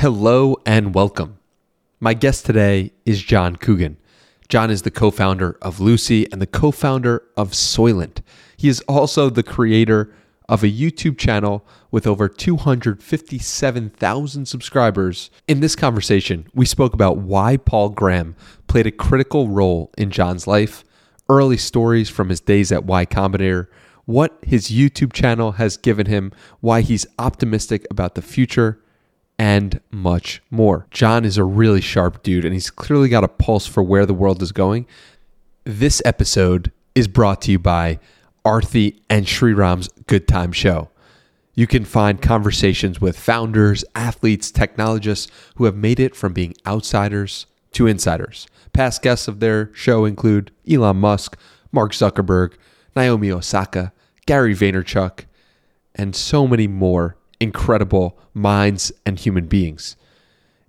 Hello and welcome. My guest today is John Coogan. John is the co founder of Lucy and the co founder of Soylent. He is also the creator of a YouTube channel with over 257,000 subscribers. In this conversation, we spoke about why Paul Graham played a critical role in John's life, early stories from his days at Y Combinator, what his YouTube channel has given him, why he's optimistic about the future, and much more. John is a really sharp dude and he's clearly got a pulse for where the world is going. This episode is brought to you by Aarthi and Sriram's Good Time Show. You can find conversations with founders, athletes, technologists who have made it from being outsiders to insiders. Past guests of their show include Elon Musk, Mark Zuckerberg, Naomi Osaka, Gary Vaynerchuk, and so many more incredible minds and human beings.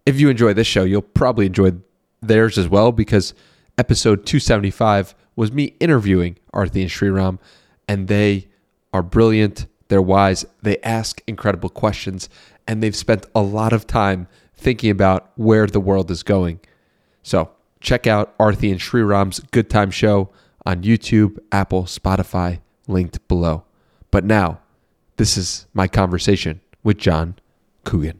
If you enjoy this show, you'll probably enjoy theirs as well because episode 275 was me interviewing Aarthi and Sriram, and they are brilliant. They're wise. They ask incredible questions, and they've spent a lot of time thinking about where the world is going. So check out Aarthi and Sriram's Good Time Show on YouTube, Apple, Spotify, linked below. But now, this is my conversation with John Coogan.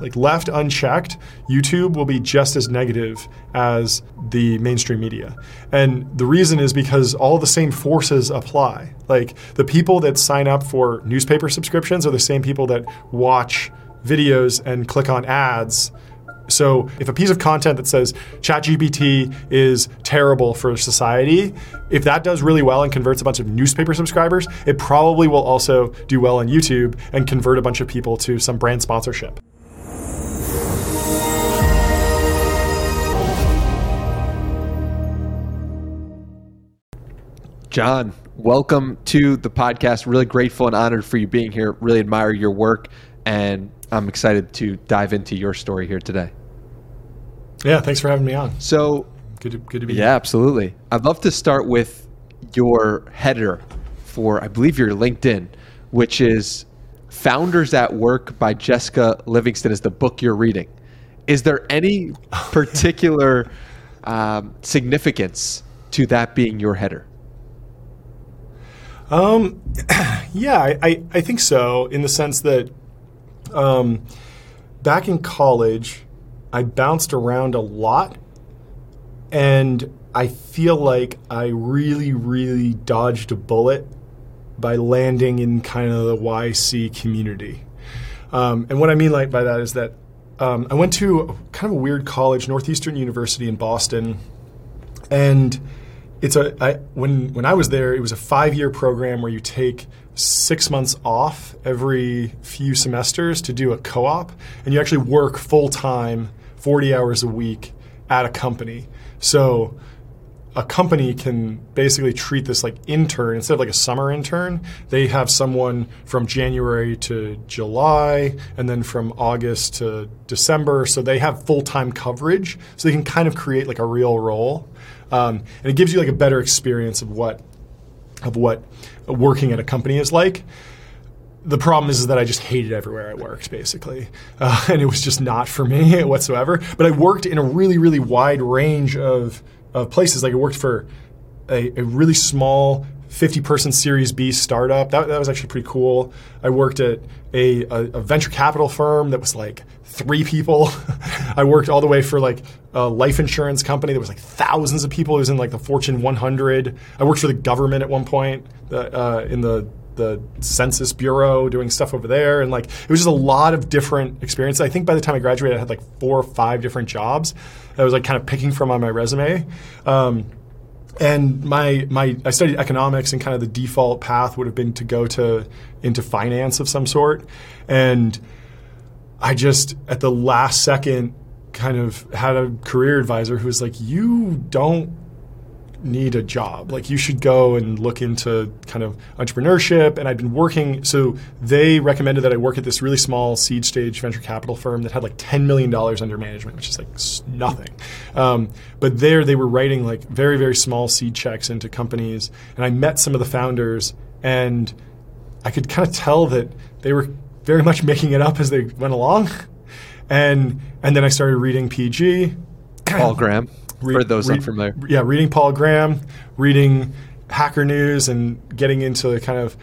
Like left unchecked, YouTube will be just as negative as the mainstream media. And the reason is because all the same forces apply. Like the people that sign up for newspaper subscriptions are the same people that watch videos and click on ads so if a piece of content that says ChatGPT is terrible for society, if that does really well and converts a bunch of newspaper subscribers, it probably will also do well on YouTube and convert a bunch of people to some brand sponsorship. John, welcome to the podcast. Really grateful and honored for you being here. Really admire your work and I'm excited to dive into your story here today. Yeah, thanks for having me on. So good to, good to be yeah, here. Yeah, absolutely. I'd love to start with your header for, I believe, your LinkedIn, which is Founders at Work by Jessica Livingston, is the book you're reading. Is there any particular um, significance to that being your header? Um, yeah, I, I, I think so, in the sense that um, back in college, I bounced around a lot, and I feel like I really, really dodged a bullet by landing in kind of the YC community. Um, and what I mean like by that is that um, I went to kind of a weird college, Northeastern University in Boston, and it's a I, when when I was there, it was a five year program where you take six months off every few semesters to do a co op, and you actually work full time, 40 hours a week at a company. So a company can basically treat this like intern instead of like a summer intern. They have someone from January to July and then from August to December. So they have full time coverage. So they can kind of create like a real role. Um, and it gives you like a better experience of what of what working at a company is like. The problem is, is that I just hated everywhere I worked, basically, uh, and it was just not for me whatsoever. But I worked in a really, really wide range of, of places. Like I worked for a, a really small 50 person Series B startup. That, that was actually pretty cool. I worked at a, a, a venture capital firm that was like three people. I worked all the way for like a life insurance company that was like thousands of people. It was in like the Fortune 100. I worked for the government at one point uh, in the the Census Bureau, doing stuff over there, and like it was just a lot of different experiences. I think by the time I graduated, I had like four or five different jobs. I was like kind of picking from on my resume. Um, and my my I studied economics, and kind of the default path would have been to go to into finance of some sort, and I just at the last second kind of had a career advisor who was like, "You don't need a job. Like you should go and look into kind of entrepreneurship." And I'd been working, so they recommended that I work at this really small seed stage venture capital firm that had like ten million dollars under management, which is like nothing. Um, but there, they were writing like very very small seed checks into companies, and I met some of the founders, and I could kind of tell that they were very much making it up as they went along. and and then I started reading PG. Paul Graham. Re- for those re- unfamiliar. Yeah, reading Paul Graham, reading Hacker News, and getting into the kind of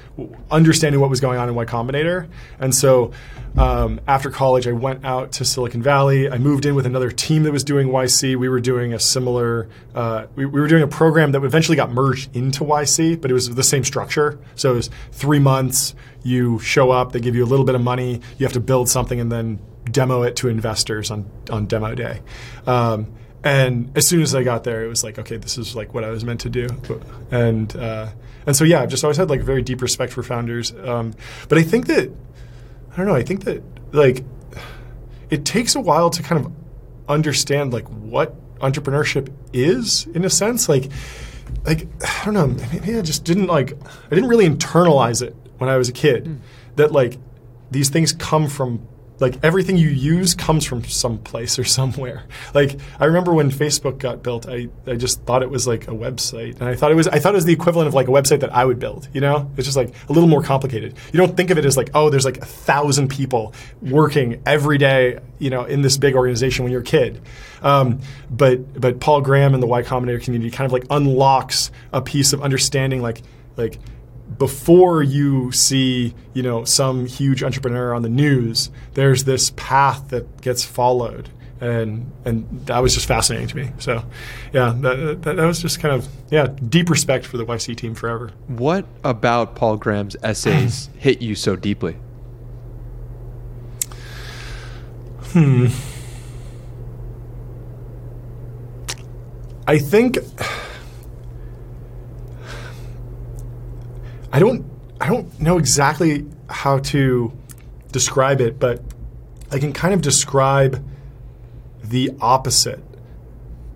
understanding what was going on in Y Combinator. And so um, after college, I went out to Silicon Valley. I moved in with another team that was doing YC. We were doing a similar, uh, we, we were doing a program that eventually got merged into YC, but it was the same structure. So it was three months. You show up, they give you a little bit of money. You have to build something and then demo it to investors on on demo day. Um, and as soon as I got there, it was like, okay, this is like what I was meant to do. And uh, and so yeah, I've just always had like a very deep respect for founders. Um, but I think that I don't know. I think that like it takes a while to kind of understand like what entrepreneurship is in a sense. Like like I don't know. Maybe I just didn't like I didn't really internalize it when I was a kid. Hmm. That like these things come from like everything you use comes from some place or somewhere. Like I remember when Facebook got built, I, I just thought it was like a website, and I thought it was I thought it was the equivalent of like a website that I would build. You know, it's just like a little more complicated. You don't think of it as like oh, there's like a thousand people working every day, you know, in this big organization when you're a kid. Um, but but Paul Graham and the Y Combinator community kind of like unlocks a piece of understanding like like before you see you know some huge entrepreneur on the news there's this path that gets followed. And and that was just fascinating to me. So yeah that, that, that was just kind of yeah deep respect for the YC team forever. What about Paul Graham's essays hit you so deeply? hmm. I think I don't I don't know exactly how to describe it, but I can kind of describe the opposite,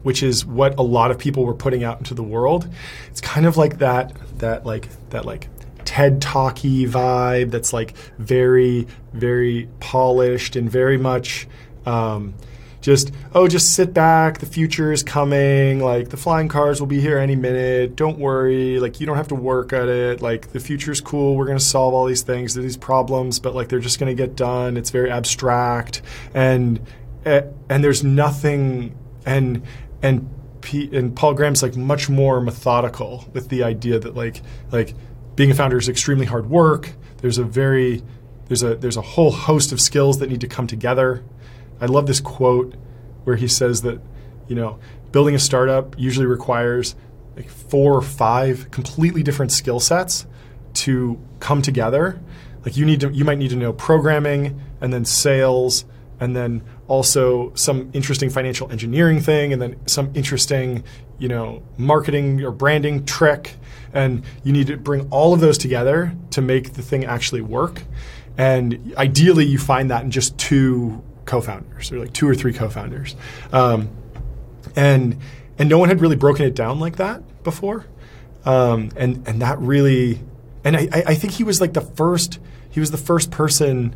which is what a lot of people were putting out into the world. It's kind of like that that like that like TED talky vibe that's like very very polished and very much um, just oh just sit back the future is coming like the flying cars will be here any minute don't worry like you don't have to work at it like the future's cool we're going to solve all these things these problems but like they're just going to get done it's very abstract and eh, and there's nothing and and P, and Paul Graham's like much more methodical with the idea that like like being a founder is extremely hard work there's a very there's a there's a whole host of skills that need to come together I love this quote where he says that, you know, building a startup usually requires like four or five completely different skill sets to come together. Like you need to, you might need to know programming and then sales and then also some interesting financial engineering thing and then some interesting, you know, marketing or branding trick. And you need to bring all of those together to make the thing actually work. And ideally, you find that in just two co-founders. Or like two or three co-founders. Um, and and no one had really broken it down like that before. Um, and and that really and I, I think he was like the first he was the first person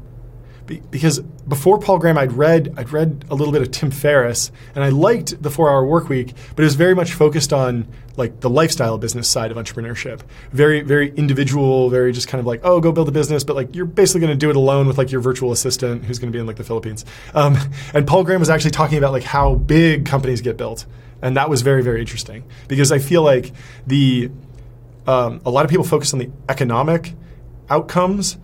because before Paul Graham, I'd read I'd read a little bit of Tim Ferriss, and I liked the Four Hour Work Week, but it was very much focused on like the lifestyle business side of entrepreneurship. Very very individual, very just kind of like oh go build a business, but like you're basically going to do it alone with like your virtual assistant who's going to be in like the Philippines. Um, and Paul Graham was actually talking about like how big companies get built, and that was very very interesting because I feel like the um, a lot of people focus on the economic outcomes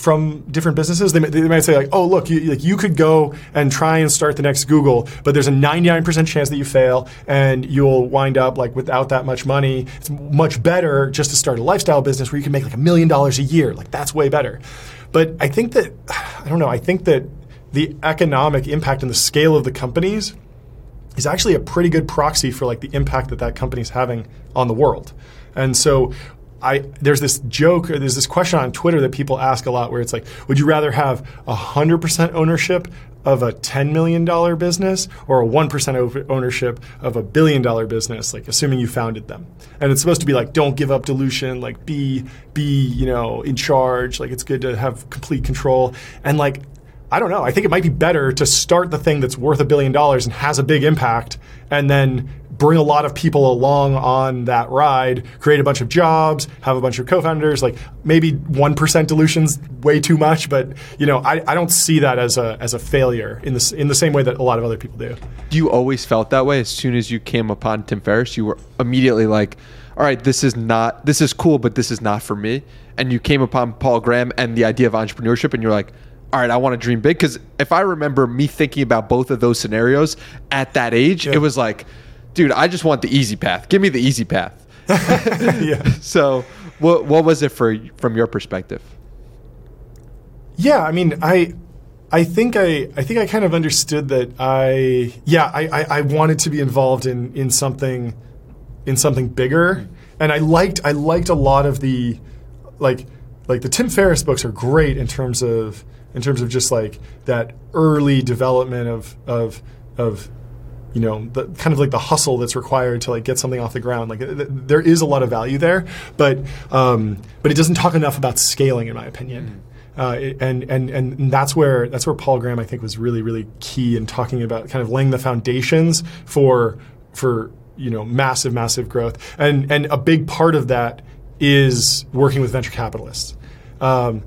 from different businesses. They, they might say like, "Oh, look, you, like you could go and try and start the next Google, but there's a 99% chance that you fail and you'll wind up like without that much money. It's much better just to start a lifestyle business where you can make like a million dollars a year. Like that's way better." But I think that I don't know. I think that the economic impact and the scale of the companies is actually a pretty good proxy for like the impact that that company's having on the world. And so I, there's this joke or there's this question on Twitter that people ask a lot where it's like, would you rather have 100% ownership of a $10 million business or a 1% ownership of a billion dollar business, like assuming you founded them? And it's supposed to be like, don't give up dilution, like be, be, you know, in charge, like it's good to have complete control. And like, I don't know. I think it might be better to start the thing that's worth a billion dollars and has a big impact and then bring a lot of people along on that ride, create a bunch of jobs, have a bunch of co-founders. Like maybe one percent dilution's way too much, but you know I, I don't see that as a as a failure in the in the same way that a lot of other people do. You always felt that way. As soon as you came upon Tim Ferriss, you were immediately like, "All right, this is not this is cool, but this is not for me." And you came upon Paul Graham and the idea of entrepreneurship, and you're like all right, I want to dream big. Because if I remember me thinking about both of those scenarios at that age, yeah. it was like, dude, I just want the easy path. Give me the easy path. yeah. So, what what was it for from your perspective? Yeah, I mean, I I think I I think I kind of understood that I yeah I, I, I wanted to be involved in in something in something bigger, mm-hmm. and I liked I liked a lot of the like like the Tim Ferriss books are great in terms of in terms of just like that early development of of of you know the kind of like the hustle that's required to like get something off the ground. Like th- there is a lot of value there but um, but it doesn't talk enough about scaling in my opinion. Mm-hmm. uh, and, and and that's where that's where Paul Graham I think was really really key in talking about kind of laying the foundations for for you know massive massive growth. And and a big part of that is working with venture capitalists. Um,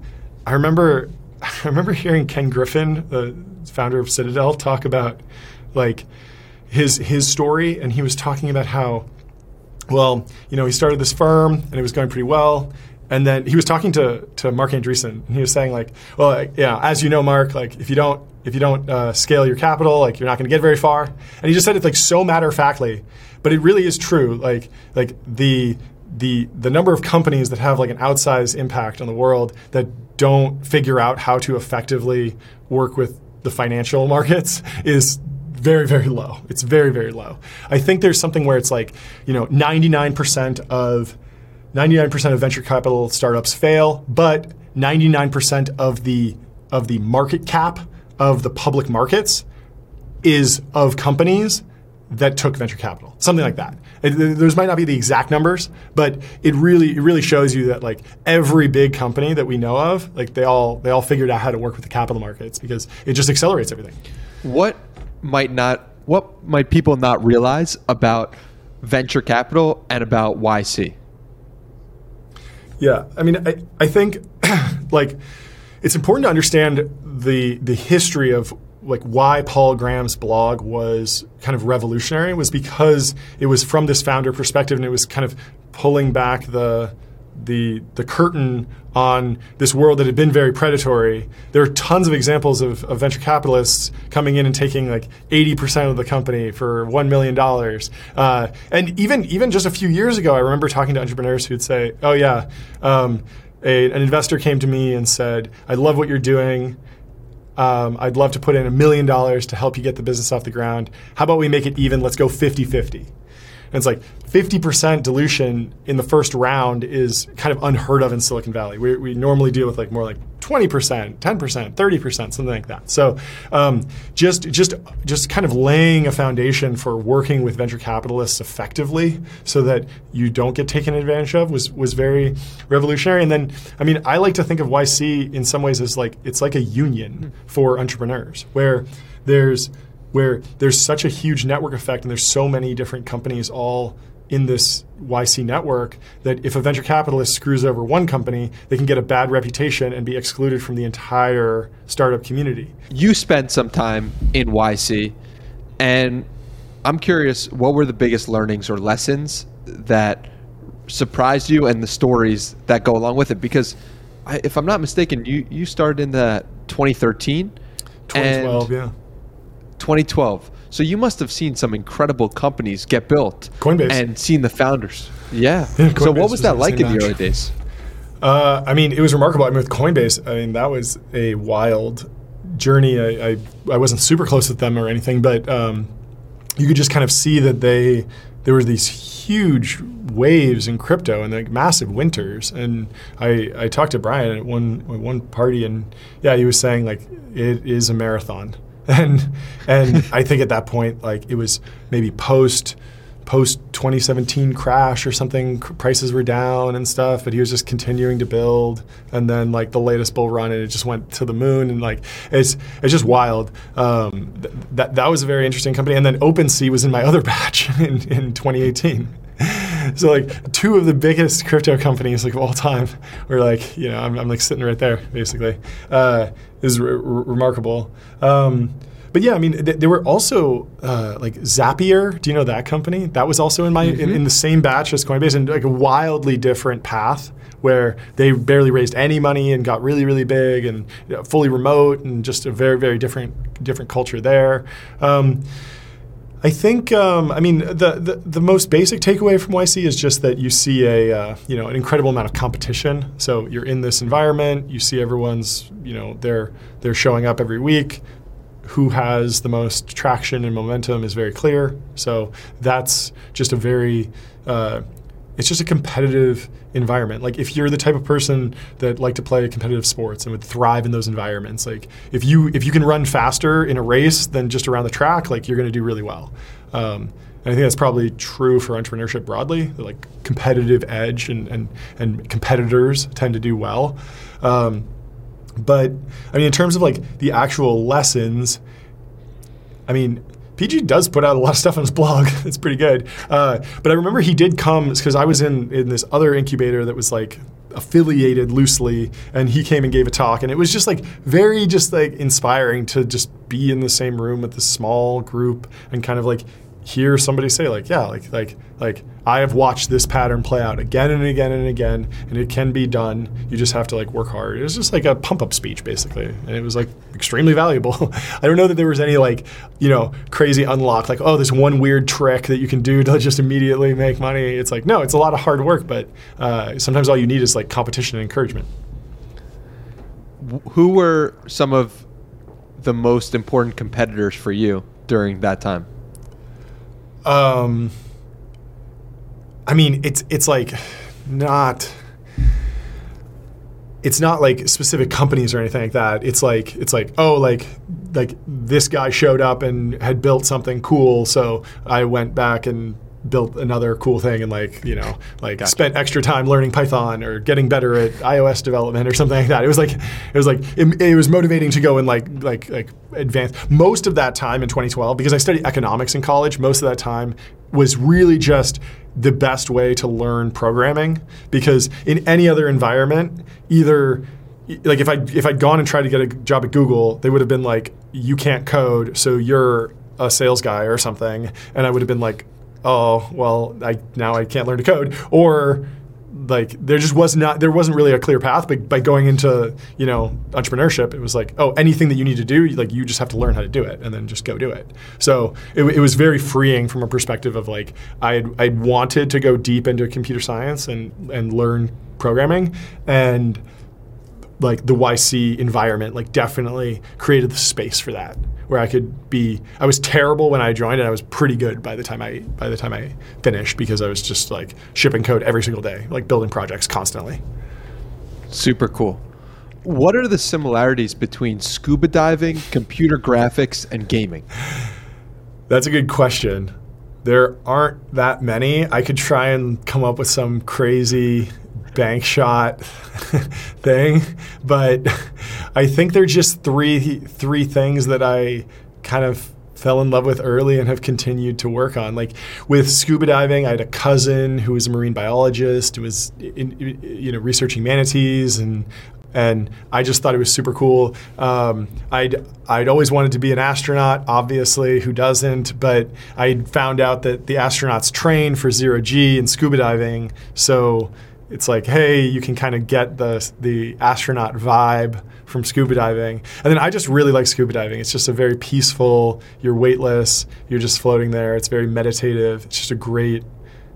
I remember I remember hearing Ken Griffin, the founder of Citadel, talk about like his his story, and he was talking about how, well, you know, he started this firm and it was going pretty well, and then he was talking to to Marc Andreessen, and he was saying like, well, yeah, as you know, Mark, like if you don't if you don't uh, scale your capital, like you're not going to get very far. And he just said it like so matter of factly, but it really is true. Like like the the the number of companies that have like an outsized impact on the world that don't figure out how to effectively work with the financial markets is very very low. It's very very low. I think there's something where it's like, you know, 99% of 99% of venture capital startups fail, but 99% of the of the market cap of the public markets is of companies that took venture capital, something like that. It, those might not be the exact numbers, but it really it really shows you that like every big company that we know of, like they all they all figured out how to work with the capital markets because it just accelerates everything. What might not what might people not realize about venture capital and about YC? Yeah, I mean, I, I think like it's important to understand the the history of like why Paul Graham's blog was kind of revolutionary was because it was from this founder perspective and it was kind of pulling back the the the curtain on this world that had been very predatory. There are tons of examples of, of venture capitalists coming in and taking like 80% of the company for $1 million. Uh, and even even just a few years ago, I remember talking to entrepreneurs who'd say, oh yeah, um, a, an investor came to me and said, I love what you're doing. Um, I'd love to put in a million dollars to help you get the business off the ground. How about we make it even? Let's go 50 50. And it's like 50% dilution in the first round is kind of unheard of in Silicon Valley. We, we normally deal with like more like 20%, 10%, 30%, something like that. So um, just just just kind of laying a foundation for working with venture capitalists effectively so that you don't get taken advantage of was was very revolutionary. And then I mean I like to think of YC in some ways as like it's like a union for entrepreneurs where there's where there's such a huge network effect and there's so many different companies all in this YC network that if a venture capitalist screws over one company, they can get a bad reputation and be excluded from the entire startup community. You spent some time in YC, and I'm curious what were the biggest learnings or lessons that surprised you and the stories that go along with it? Because I, if I'm not mistaken, you, you started in the 2013. 2012, yeah 2012. So you must have seen some incredible companies get built. Coinbase. And seen the founders. Yeah. yeah so what was that like in the early days? Uh, I mean, it was remarkable. I mean, with Coinbase, I mean, that was a wild journey. I, I, I wasn't super close with them or anything, but um, you could just kind of see that they there were these huge waves in crypto and like massive winters. And I, I talked to Brian at one at one party, and yeah, he was saying like it is a marathon. and and I think at that point, like it was maybe post post 2017 crash or something prices were down and stuff but he was just continuing to build. And then like the latest bull run and it just went to the moon and like it's it's just wild. Um, th- that that was a very interesting company. And then OpenSea was in my other batch in, in 2018 so like two of the biggest crypto companies like of all time were like you know I'm, I'm like sitting right there basically. Uh, is re- re- remarkable um, but yeah, I mean, th- there were also uh, like Zapier. Do you know that company? That was also in my in, in, the same batch as Coinbase, and like a wildly different path where they barely raised any money and got really really big and you know, fully remote and just a very very different different culture there. Um, I think, um, I mean, the, the, the most basic takeaway from YC is just that you see a, uh, you know, an incredible amount of competition. So you're in this environment, you see everyone's, you know, they're they're showing up every week who has the most traction and momentum is very clear. So that's just a very, uh, it's just a competitive environment. Like if you're the type of person that like to play competitive sports and would thrive in those environments, like if you if you can run faster in a race than just around the track, like you're going to do really well. Um, and I think that's probably true for entrepreneurship broadly. Like competitive edge and, and and competitors tend to do well. Um, but I mean, in terms of like the actual lessons, I mean, PG does put out a lot of stuff on his blog. it's pretty good. Uh, but I remember he did come because I was in in this other incubator that was like affiliated loosely and he came and gave a talk and it was just like very just like inspiring to just be in the same room with this small group and kind of like hear somebody say like yeah like like like i have watched this pattern play out again and again and again and it can be done. You just have to like work hard. It was just like a pump up speech basically and it was like extremely valuable. I don't know that there was any like you know crazy unlock like oh this one weird trick that you can do to just immediately make money. It's like no it's a lot of hard work but uh, sometimes all you need is like competition and encouragement. Who were some of the most important competitors for you during that time um, I mean, it's it's like not. It's not like specific companies or anything like that. It's like it's like oh like like this guy showed up and had built something cool, so I went back and built another cool thing and like you know like gotcha. spent extra time learning python or getting better at ios development or something like that it was like it was like it, it, was motivating to go and like like like advance most of that time in 2012 because i studied economics in college most of that time was really just the best way to learn programming because in any other environment either like if I if I'd gone and tried to get a job at Google, they would have been like, "You can't code, so you're a sales guy or something," and I would have been like, oh well I now I can't learn to code. Or like there just was not there wasn't really a clear path but by going into you know entrepreneurship it was like oh anything that you need to do like you just have to learn how to do it and then just go do it. So it, it was very freeing from a perspective of like I I wanted to go deep into computer science and and learn programming. And like the YC environment like definitely created the space for that where I could be I was terrible when I joined and I was pretty good by the time I by the time I finished because I was just like shipping code every single day, like building projects constantly. Super cool. What are the similarities between scuba diving, computer graphics, and gaming? That's a good question. There aren't that many. I could try and come up with some crazy bank shot thing, but I think they're just three three things that I kind of fell in love with early and have continued to work on. Like with scuba diving, I had a cousin who was a marine biologist, who was in, you know researching manatees and and I just thought it was super cool. Um, I'd I'd always wanted to be an astronaut, obviously, who doesn't? But I found out that the astronauts train for zero G and scuba diving, so it's like, hey, you can kind of get the the astronaut vibe from scuba diving. And then I just really like scuba diving. It's just a very peaceful. You're weightless. You're just floating there. It's very meditative. It's just a great,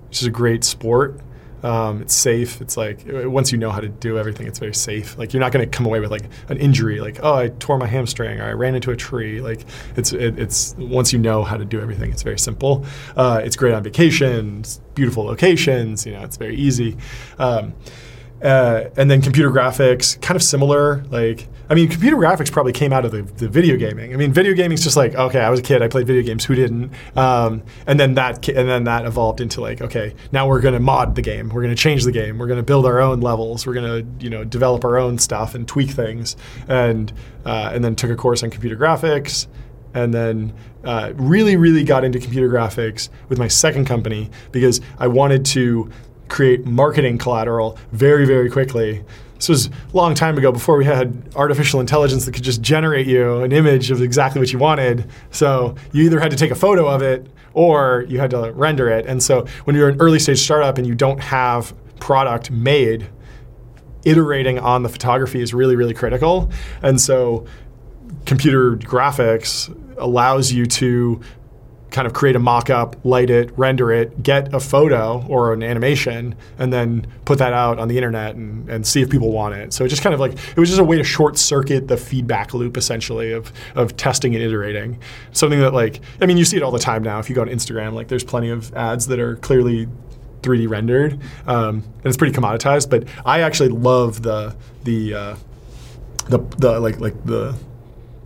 it's just a great sport. Um, it's safe. It's like once you know how to do everything, it's very safe. Like you're not going to come away with like an injury, like oh I tore my hamstring or I ran into a tree. Like it's it, it's once you know how to do everything, it's very simple. Uh, it's great on vacation. Beautiful locations. You know, it's very easy. Um, uh, and then computer graphics, kind of similar. Like, I mean, computer graphics probably came out of the, the video gaming. I mean, video gaming's just like, okay, I was a kid, I played video games. Who didn't? Um, and then that, and then that evolved into like, okay, now we're going to mod the game. We're going to change the game. We're going to build our own levels. We're going to, you know, develop our own stuff and tweak things. And uh, and then took a course on computer graphics and then uh, really, really got into computer graphics with my second company because I wanted to create marketing collateral very, very quickly. This was a long time ago before we had artificial intelligence that could just generate you an image of exactly what you wanted. So you either had to take a photo of it or you had to render it. And so when you're an early stage startup and you don't have product made, iterating on the photography is really, really critical. And so computer graphics allows you to kind of create a mock-up, light it, render it, get a photo or an animation, and then put that out on the internet and, and see if people want it. So it just kind of like it was just a way to short circuit the feedback loop essentially of of testing and iterating. Something that like I mean you see it all the time now. If you go on Instagram, like there's plenty of ads that are clearly 3D rendered, um, and it's pretty commoditized. But I actually love the the uh, the the like like the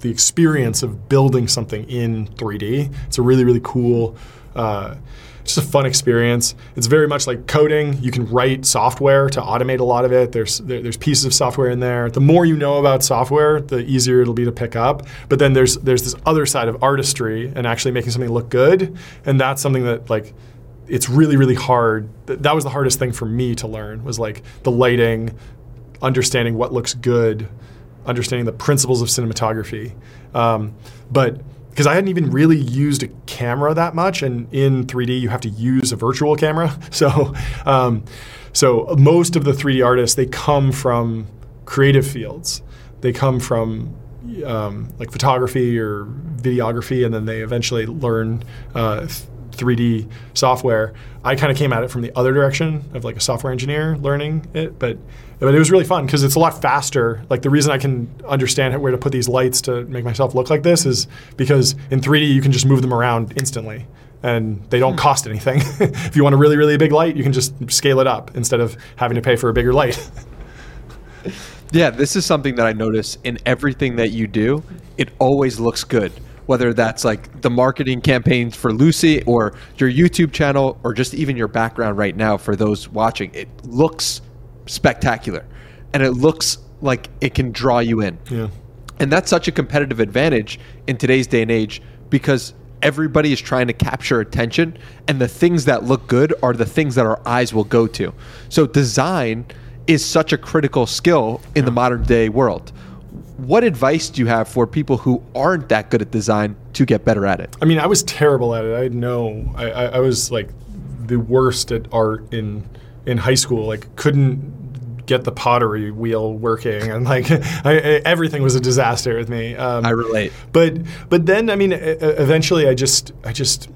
the experience of building something in 3D. It's a really really cool. Uh, just a fun experience. It's very much like coding. You can write software to automate a lot of it. There's there, there's pieces of software in there. The more you know about software, the easier it'll be to pick up. But then there's there's this other side of artistry and actually making something look good, and that's something that like it's really really hard. That was the hardest thing for me to learn was like the lighting, understanding what looks good, understanding the principles of cinematography. Um, but because I hadn't even really used a camera that much, and in 3D you have to use a virtual camera. So, um, so most of the 3D artists they come from creative fields. They come from um, like photography or videography, and then they eventually learn uh, 3D software. I kind of came at it from the other direction of like a software engineer learning it, but but it was really fun because it's a lot faster. Like the reason I can understand where to put these lights to make myself look like this is because in 3D you can just move them around instantly and they don't hmm. cost anything. if you want a really really big light, you can just scale it up instead of having to pay for a bigger light. yeah, this is something that I notice in everything that you do. It always looks good whether that's like the marketing campaigns for Lucy or your YouTube channel or just even your background right now for those watching. It looks spectacular and it looks like it can draw you in. Yeah. And that's such a competitive advantage in today's day and age because everybody is trying to capture attention and the things that look good are the things that our eyes will go to. So design is such a critical skill in the modern day world what advice do you have for people who aren't that good at design to get better at it? I mean, I was terrible at it. I know I, I, I was like the worst at art in in high school. Like couldn't get the pottery wheel working, and like I, everything was a disaster with me. Um, I relate. But but then I mean, eventually I just I just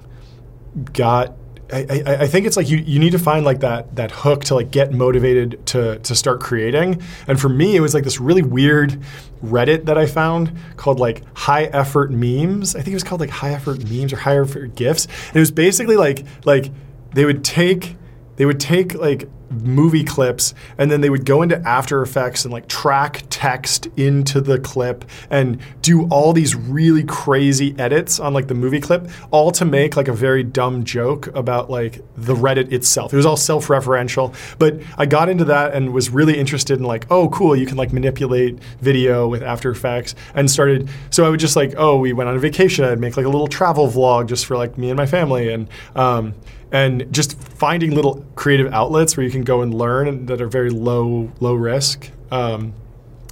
got I, I, I, think it's like you, you need to find like that that hook to like get motivated to to start creating. And for me, it was like this really weird Reddit that I found called like high effort memes. I think it was called like high effort memes or high effort gifts. And it was basically like like they would take they would take like movie clips and then they would go into after effects and like track text into the clip and do all these really crazy edits on like the movie clip all to make like a very dumb joke about like the reddit itself. It was all self-referential but i got into that and was really interested in like oh cool you can like manipulate video with after effects and started so i would just like oh we went on a vacation i'd make like a little travel vlog just for like me and my family and um, and just finding little creative outlets where you can go and learn that are very low low risk. Um,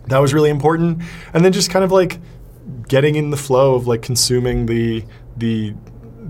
that was really important, and then just kind of like getting in the flow of like consuming the the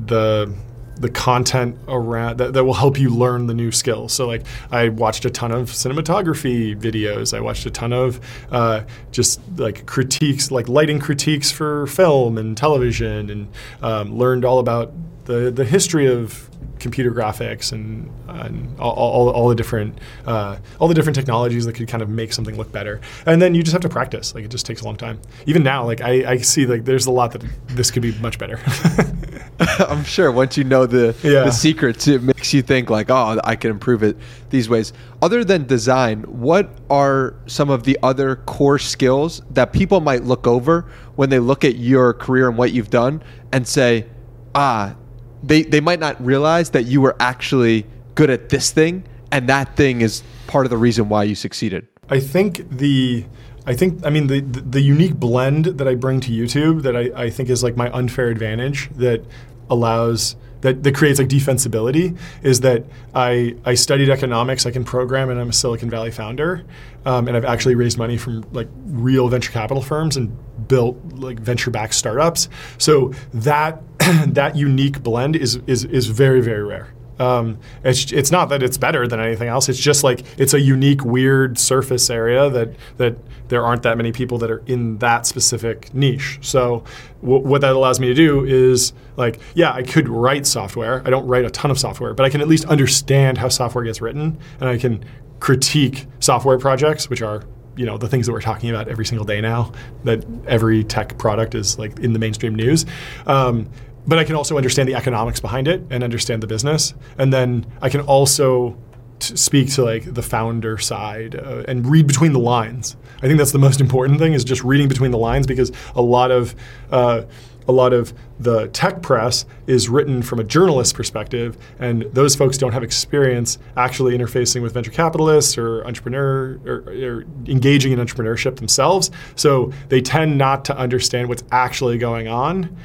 the the content around that, that will help you learn the new skills. So like I watched a ton of cinematography videos. I watched a ton of uh, just like critiques, like lighting critiques for film and television, and um, learned all about the the history of computer graphics and, and all, all, all, the different uh, all the different technologies that could kind of make something look better. And then you just have to practice. Like it just takes a long time. Even now, like I, I see like there's a lot that this could be much better. I'm sure once you know the Yeah. the secrets, it makes you think like, oh, I can improve it these ways. Other than design, what are some of the other core skills that people might look over when they look at your career and what you've done and say, ah, they they might not realize that you were actually good at this thing, and that thing is part of the reason why you succeeded. I think the I think I mean the, the the unique blend that I bring to YouTube that I, I think is like my unfair advantage that allows that, that creates like defensibility is that I I studied economics, I can program, and I'm a Silicon Valley founder, um, and I've actually raised money from like real venture capital firms and built like venture backed startups. So that that unique blend is is is very very rare. Um, it's it's not that it's better than anything else. It's just like it's a unique, weird surface area that that there aren't that many people that are in that specific niche. So w- what that allows me to do is like, yeah, I could write software. I don't write a ton of software, but I can at least understand how software gets written, and I can critique software projects, which are you know the things that we're talking about every single day now. That every tech product is like in the mainstream news. Um, but I can also understand the economics behind it and understand the business, and then I can also t- speak to like the founder side uh, and read between the lines. I think that's the most important thing is just reading between the lines because a lot of uh, a lot of the tech press is written from a journalist perspective, and those folks don't have experience actually interfacing with venture capitalists or entrepreneur or, or engaging in entrepreneurship themselves. So they tend not to understand what's actually going on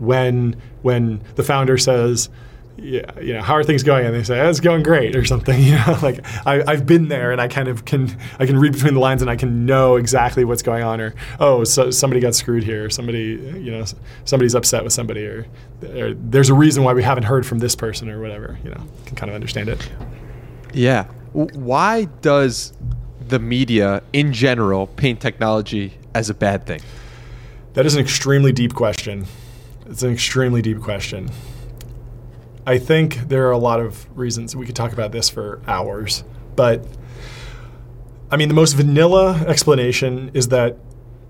when when the founder says, yeah, you know, how are things going? And they say, oh, it's going great or something. You know, like I, I've been there and I kind of can I can read between the lines and I can know exactly what's going on. Or oh, so somebody got screwed here. Or somebody, you know, somebody's upset with somebody. Or, or there's a reason why we haven't heard from this person or whatever. You know, can kind of understand it. Yeah. Why does the media in general paint technology as a bad thing? That is an extremely deep question. It's an extremely deep question. I think there are a lot of reasons. We could talk about this for hours. But I mean, the most vanilla explanation is that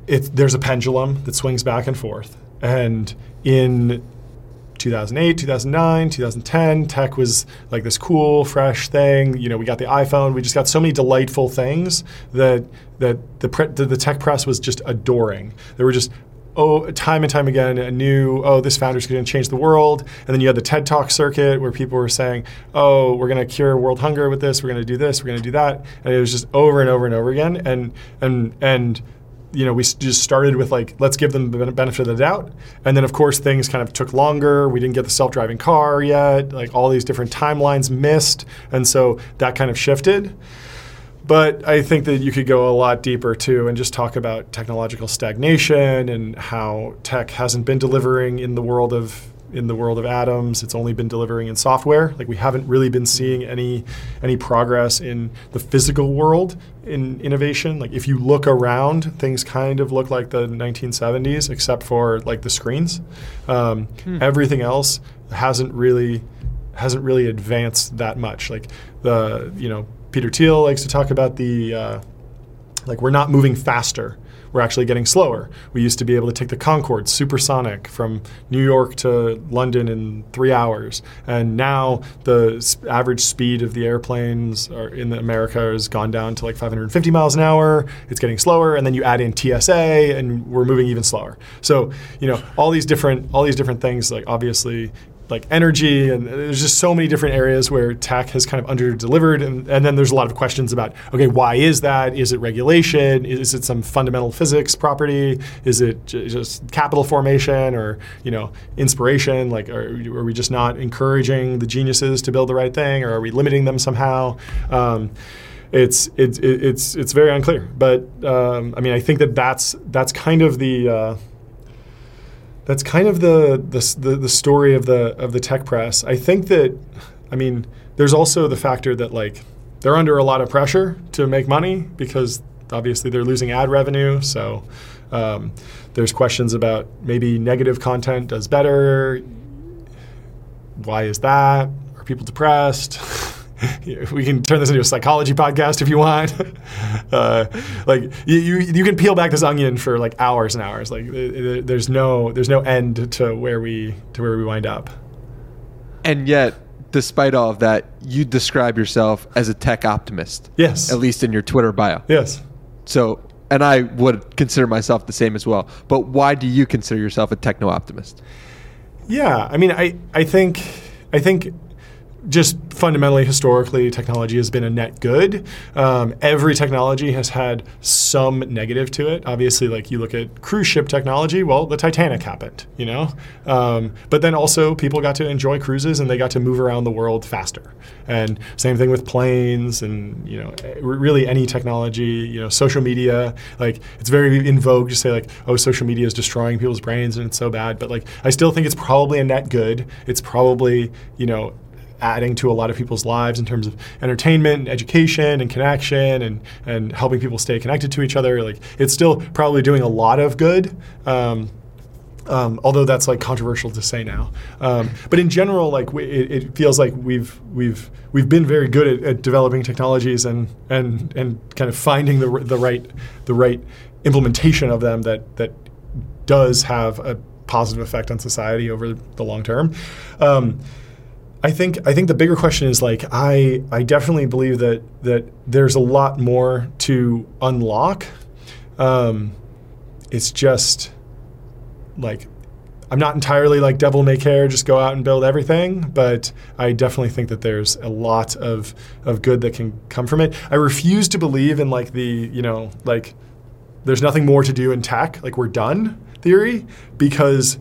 it, there's a pendulum that swings back and forth. And in 2008, 2009, 2010, tech was like this cool, fresh thing. You know, we got the iPhone. We just got so many delightful things that that the pre- the, the tech press was just adoring. There were just oh, time and time again, a new, oh, this founder's going to change the world. And then you had the TED Talk circuit where people were saying, oh, we're going to cure world hunger with this, we're going to do this, we're going to do that. And it was just over and over and over again. And, and, and, you know, we just started with like, let's give them the benefit of the doubt. And then, of course, things kind of took longer. We didn't get the self driving car yet. Like, all these different timelines missed. And so that kind of shifted. But I think that you could go a lot deeper too and just talk about technological stagnation and how tech hasn't been delivering in the world of in the world of atoms. It's only been delivering in software. Like we haven't really been seeing any any progress in the physical world in innovation. Like if you look around, things kind of look like the 1970s, except for like the screens. Um, Everything else hasn't really hasn't really advanced that much. Like the you know Peter Thiel likes to talk about the uh, like we're not moving faster. We're actually getting slower. We used to be able to take the Concorde supersonic from New York to London in three hours, and now the average speed of the airplanes in America has gone down to like 550 miles an hour. It's getting slower, and then you add in TSA, and we're moving even slower. So you know all these different all these different things. Like obviously like energy and there's just so many different areas where tech has kind of under delivered and, and then there's a lot of questions about okay why is that? Is it regulation? Is it some fundamental physics property? Is it just capital formation or you know inspiration? Like are, are we just not encouraging the geniuses to build the right thing or are we limiting them somehow? Um, it's it's it's it's very unclear. But um, I mean I think that that's that's kind of the uh, that's kind of the, the the the story of the of the tech press. I think that, I mean, there's also the factor that like they're under a lot of pressure to make money because obviously they're losing ad revenue. So um, there's questions about maybe negative content does better. Why is that? Are people depressed? we can turn this into a psychology podcast if you want. uh, like you, you, you can peel back this onion for like hours and hours. Like there's no there's no end to where we to where we wind up. And yet, despite all of that, you describe yourself as a tech optimist. Yes. At least in your Twitter bio. Yes. So, and I would consider myself the same as well. But why do you consider yourself a techno optimist? Yeah, I mean, I I think I think just fundamentally, historically, technology has been a net good. Um, every technology has had some negative to it. Obviously, like you look at cruise ship technology, well, the Titanic happened, you know? Um, but then also, people got to enjoy cruises and they got to move around the world faster. And same thing with planes and, you know, really any technology, you know, social media. Like, it's very in vogue to say, like, oh, social media is destroying people's brains and it's so bad. But, like, I still think it's probably a net good. It's probably, you know, adding to a lot of people's lives in terms of entertainment, and education, and connection, and and helping people stay connected to each other. Like it's still probably doing a lot of good. Um, um, although that's like controversial to say now, um, but in general, like we, it, it, feels like we've we've we've been very good at, at, developing technologies and and and kind of finding the the right the right implementation of them that that does have a positive effect on society over the long term. Um, I think I think the bigger question is like I I definitely believe that that there's a lot more to unlock. Um, it's just like I'm not entirely like devil may care, just go out and build everything, but I definitely think that there's a lot of of good that can come from it. I refuse to believe in like the you know like there's nothing more to do in tech, like we're done theory, because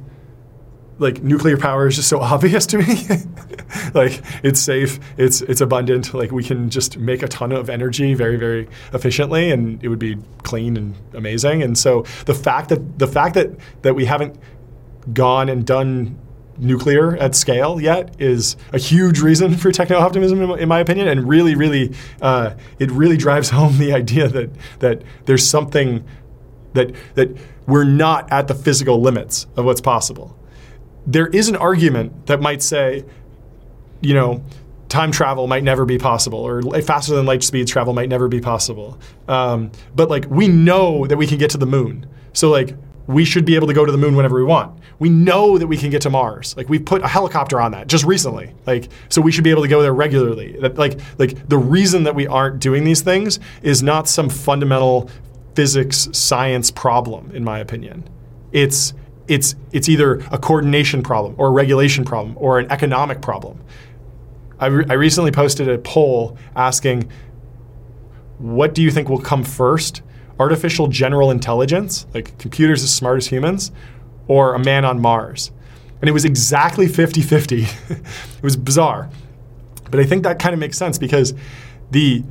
like nuclear power is just so obvious to me. like it's safe, it's it's abundant. Like we can just make a ton of energy very very efficiently, and it would be clean and amazing. And so the fact that the fact that that we haven't gone and done nuclear at scale yet is a huge reason for techno optimism, in, my opinion, and really, really, uh, it really drives home the idea that that there's something that that we're not at the physical limits of what's possible there is an argument that might say, you know, time travel might never be possible, or faster than light speed travel might never be possible. Um, but like we know that we can get to the moon, so like we should be able to go to the moon whenever we want. We know that we can get to Mars. Like we put a helicopter on that just recently. Like so we should be able to go there regularly. That, like like the reason that we aren't doing these things is not some fundamental physics science problem in my opinion. It's it's it's either a coordination problem or a regulation problem or an economic problem. I, re- I recently posted a poll asking, what do you think will come first? Artificial general intelligence, like computers as smart as humans, or a man on Mars? And it was exactly 50 50. it was bizarre. But I think that kind of makes sense because the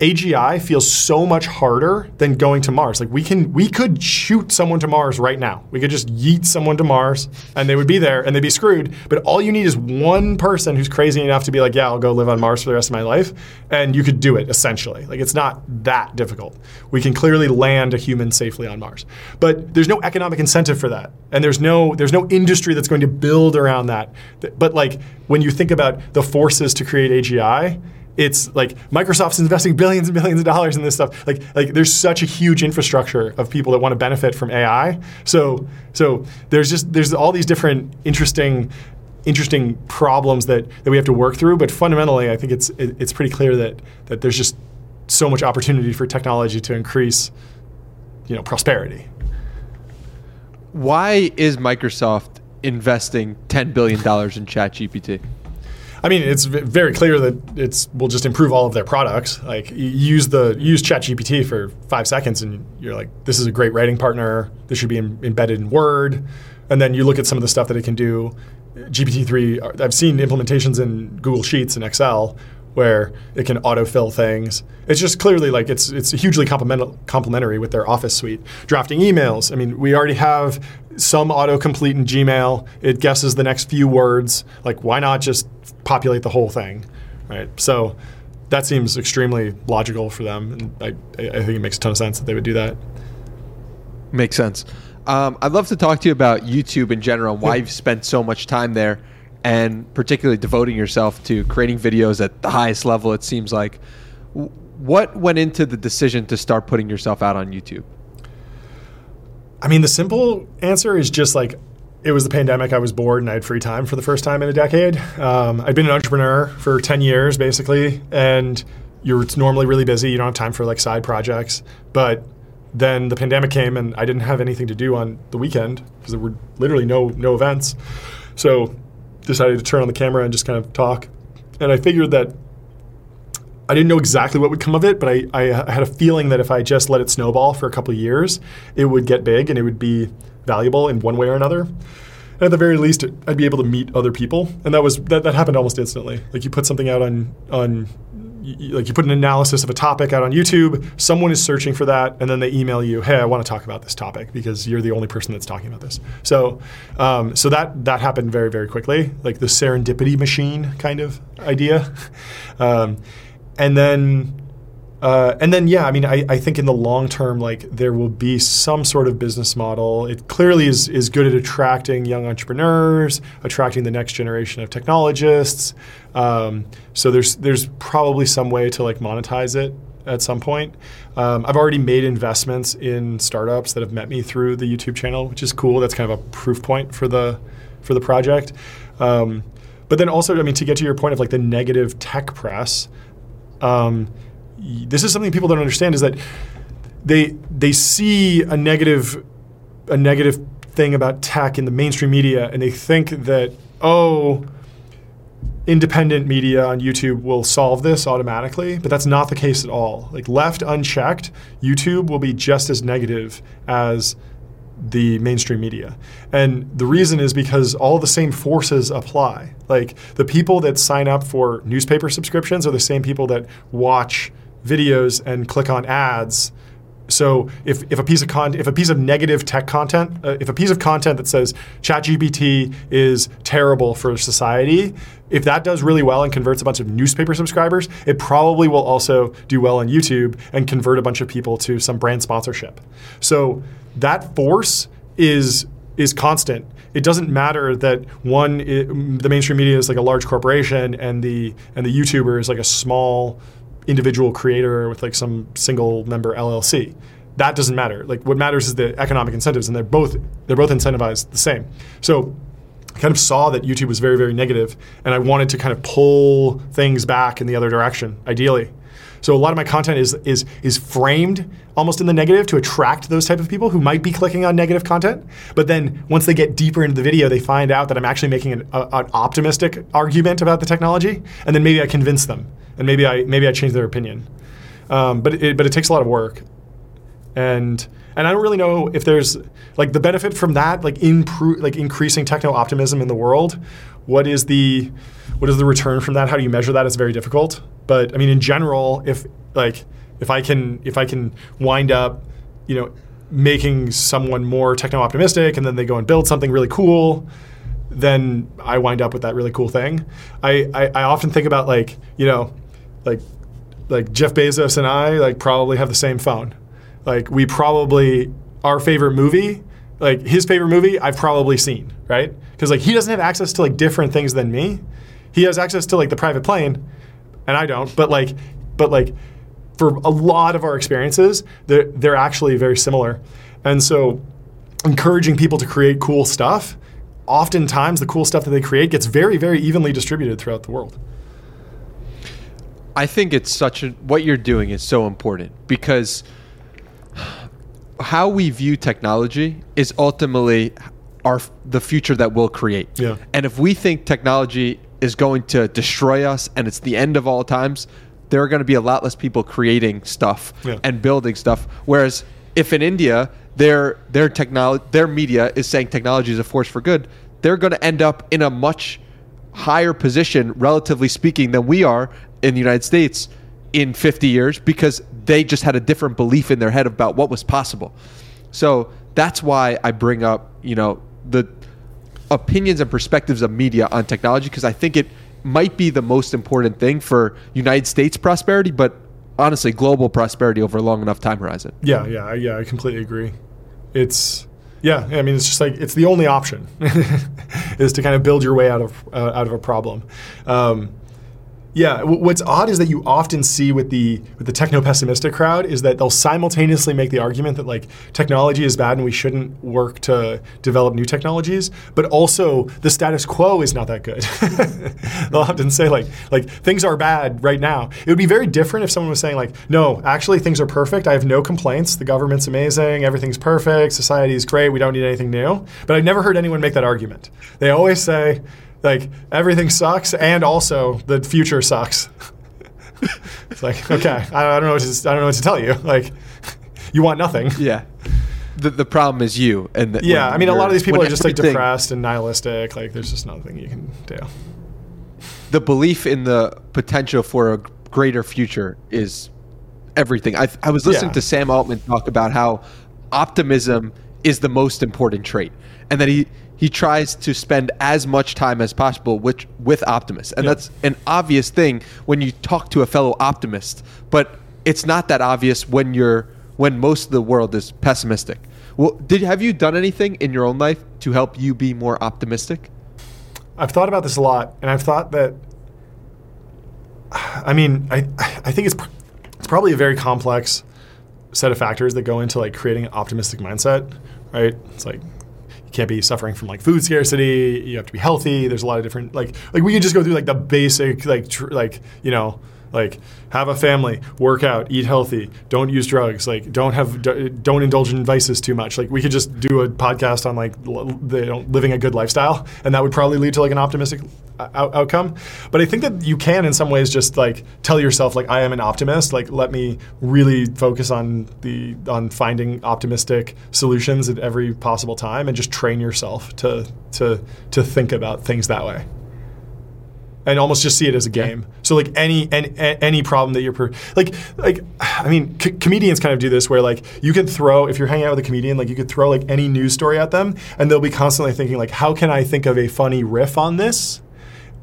AGI feels so much harder than going to Mars. Like we can we could shoot someone to Mars right now. We could just yeet someone to Mars and they would be there and they'd be screwed. But all you need is one person who's crazy enough to be like, "Yeah, I'll go live on Mars for the rest of my life." And you could do it essentially. Like it's not that difficult. We can clearly land a human safely on Mars. But there's no economic incentive for that. And there's no there's no industry that's going to build around that. But like when you think about the forces to create AGI, it's like Microsoft's investing billions and billions of dollars in this stuff. Like like there's such a huge infrastructure of people that want to benefit from AI. So so there's just there's all these different interesting interesting problems that, that we have to work through. But fundamentally, I think it's it, it's pretty clear that that there's just so much opportunity for technology to increase, you know, prosperity. Why is Microsoft investing ten billion dollars in ChatGPT? I mean, it's very clear that it's will just improve all of their products. Like use the use ChatGPT for five seconds, and you're like, this is a great writing partner. This should be embedded in Word. And then you look at some of the stuff that it can do. GPT-3, uh, I've seen implementations in Google Sheets and Excel where it can autofill things. It's just clearly like it's it's hugely complementary with their Office suite. Drafting emails. I mean, we already have some autocomplete in Gmail. It guesses the next few words. Like, why not just populate the whole thing, right? So that seems extremely logical for them, and I, I think it makes a ton of sense that they would do that. Makes sense. Um, I'd love to talk to you about YouTube in general, why you've spent so much time there. and particularly devoting yourself to creating videos at the highest level. It seems like. What went into the decision to start putting yourself out on YouTube? I mean, the simple answer is just like it was the pandemic. I was bored and I had free time for the first time in a decade. Um, I'd been an entrepreneur for 10 years basically, and you're normally really busy. You don't have time for like side projects. But then the pandemic came and I didn't have anything to do on the weekend because there were literally no no events. So decided to turn on the camera and just kind of talk. And I figured that I didn't know exactly what would come of it, but I, I had a feeling that if I just let it snowball for a couple years, it would get big and it would be valuable in one way or another. And at the very least, I'd be able to meet other people, and that was that, that happened almost instantly. Like you put something out on on like you put an analysis of a topic out on YouTube, someone is searching for that, and then they email you, "Hey, I want to talk about this topic because you're the only person that's talking about this." So, um, so that that happened very very quickly, like the serendipity machine kind of idea, um, and then uh, and then, yeah, I mean, I, I think in the long term, like there will be some sort of business model. It clearly is, is good at attracting young entrepreneurs, attracting the next generation of technologists. Um, so there's there's probably some way to like monetize it at some point. Um, I've already made investments in startups that have met me through the YouTube channel, which is cool. That's kind of a proof point for the for the project. Um, but then also, I mean, to get to your point of like the negative tech press. Um, this is something people don't understand is that they they see a negative a negative thing about tech in the mainstream media and they think that oh independent media on YouTube will solve this automatically, but that's not the case at all. Like left unchecked, YouTube will be just as negative as the mainstream media. And the reason is because all the same forces apply. Like the people that sign up for newspaper subscriptions are the same people that watch videos and click on ads. So if, if a piece of con- if a piece of negative tech content, uh, if a piece of content that says ChatGPT is terrible for society, if that does really well and converts a bunch of newspaper subscribers, it probably will also do well on YouTube and convert a bunch of people to some brand sponsorship. So that force is is constant. It doesn't matter that one it, the mainstream media is like a large corporation and the and the YouTuber is like a small individual creator with like some single member LLC. That doesn't matter. Like what matters is the economic incentives, and they're both they're both incentivized the same. So I kind of saw that YouTube was very very negative, and I wanted to kind of pull things back in the other direction, ideally. So a lot of my content is is is framed almost in the negative to attract those type of people who might be clicking on negative content. But then once they get deeper into the video, they find out that I'm actually making an, a, an optimistic argument about the technology, and then maybe I convince them and maybe I maybe I change their opinion. Um, but it, but it takes a lot of work, and and I don't really know if there's like the benefit from that, like impro- like increasing techno optimism in the world. What is the what is the return from that? How do you measure that? It's very difficult. But I mean, in general, if like if I can if I can wind up, you know, making someone more techno optimistic, and then they go and build something really cool then I wind up with that really cool thing. I, I, I, often think about like, you know, like like Jeff Bezos and I like probably have the same phone. Like we probably our favorite movie, like his favorite movie, I've probably seen, right? Because like he doesn't have access to like different things than me. He has access to like the private plane, and I don't. But like, but like, for a lot of our experiences, they're they're actually very similar, and so encouraging people to create cool stuff. Oftentimes, the cool stuff that they create gets very, very evenly distributed throughout the world. I think it's such a what you're doing is so important because how we view technology is ultimately our the future that we'll create. Yeah. And if we think technology is going to destroy us and it's the end of all times, there are going to be a lot less people creating stuff yeah. and building stuff. Whereas if in India their their technology their media is saying technology is a force for good, they're going to end up in a much higher position, relatively speaking, than we are in the United States in 50 years because they just had a different belief in their head about what was possible. So that's why I bring up, you know, the opinions and perspectives of media on technology because I think it might be the most important thing for United States prosperity, but honestly, global prosperity over a long enough time horizon. Yeah, yeah, yeah. I completely agree. It's Yeah, I mean, it's just like it's the only option is to kind of build your way out of uh, out of a problem. Um, yeah, what's odd is that you often see with the with the techno pessimistic crowd is that they'll simultaneously make the argument that like technology is bad and we shouldn't work to develop new technologies, but also the status quo is not that good. they'll often say like like things are bad right now. It would be very different if someone was saying like, no, actually things are perfect. I have no complaints. The government's amazing. Everything's perfect. Society is great. We don't need anything new. But I've never heard anyone make that argument. They always say like everything sucks and also the future sucks. it's like okay, I, I don't know what to, I don't know what to tell you. Like you want nothing. Yeah. The, the problem is you. And the, Yeah, I mean a lot of these people are just like depressed and nihilistic. Like there's just nothing you can do. The belief in the potential for a greater future is everything. I, I was listening Yeah. to Sam Altman talk about how optimism is the most important trait, and that he he tries to spend as much time as possible with with optimists, and Yeah. that's an obvious thing when you talk to a fellow optimist. But it's not that obvious when you're when most of the world is pessimistic. Well, did have you done anything in your own life to help you be more optimistic? I've thought about this a lot, and I've thought that. I mean, I I think it's it's probably a very complex set of factors that go into like creating an optimistic mindset, right? It's like can't be suffering from like food scarcity. You have to be healthy. There's a lot of different like like we could just go through like the basic like tr- like you know like have a family, work out, eat healthy, don't use drugs, like don't have don't indulge in vices too much. Like we could just do a podcast on like living a good lifestyle, and that would probably lead to like an optimistic uh, out- outcome. But I think that you can in some ways just like tell yourself like I am an optimist. Like let me really focus on the on finding optimistic solutions at every possible time, and just train yourself to to to think about things that way and almost just see it as a game. So like any any, any problem that you're per, like like I mean c- comedians kind of do this where like you can throw if you're hanging out with a comedian like you could throw like any news story at them and they'll be constantly thinking like how can I think of a funny riff on this?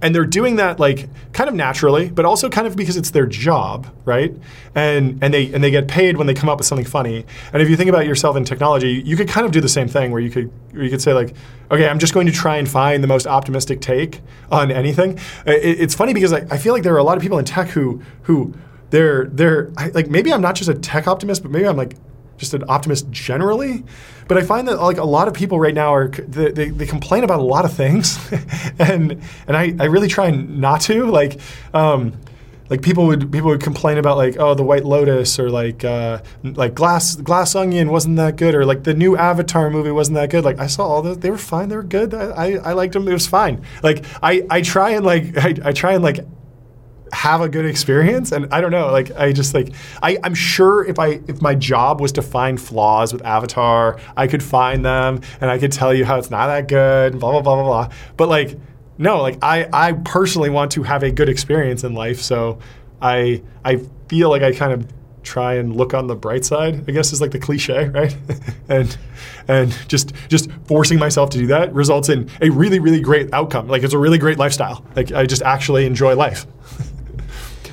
And they're doing that like kind of naturally, but also kind of because it's their job, right? And and they and they get paid when they come up with something funny. And if you think about yourself in technology, you could kind of do the same thing where you could where you could say like, okay, I'm just going to try and find the most optimistic take on anything. It, it's funny because I, I feel like there are a lot of people in tech who who they're they're I, like maybe I'm not just a tech optimist, but maybe I'm like just an optimist generally. But I find that like a lot of people right now are they, they, they complain about a lot of things, and and I, I really try not to like. Um, like people would people would complain about like oh the White Lotus or like uh, like Glass Glass Onion wasn't that good or like the new Avatar movie wasn't that good like I saw all those they were fine they were good I, I, I liked them it was fine like I, I try and like I, I try and like have a good experience and i don't know like i just like I, i'm sure if i if my job was to find flaws with avatar i could find them and i could tell you how it's not that good blah blah blah blah blah. But like no like i i personally want to have a good experience in life so i i feel like i kind of try and look on the bright side i guess is like the cliche right? And and just just forcing myself to do that results in a really really great outcome. Like it's a really great lifestyle. Like i just actually enjoy life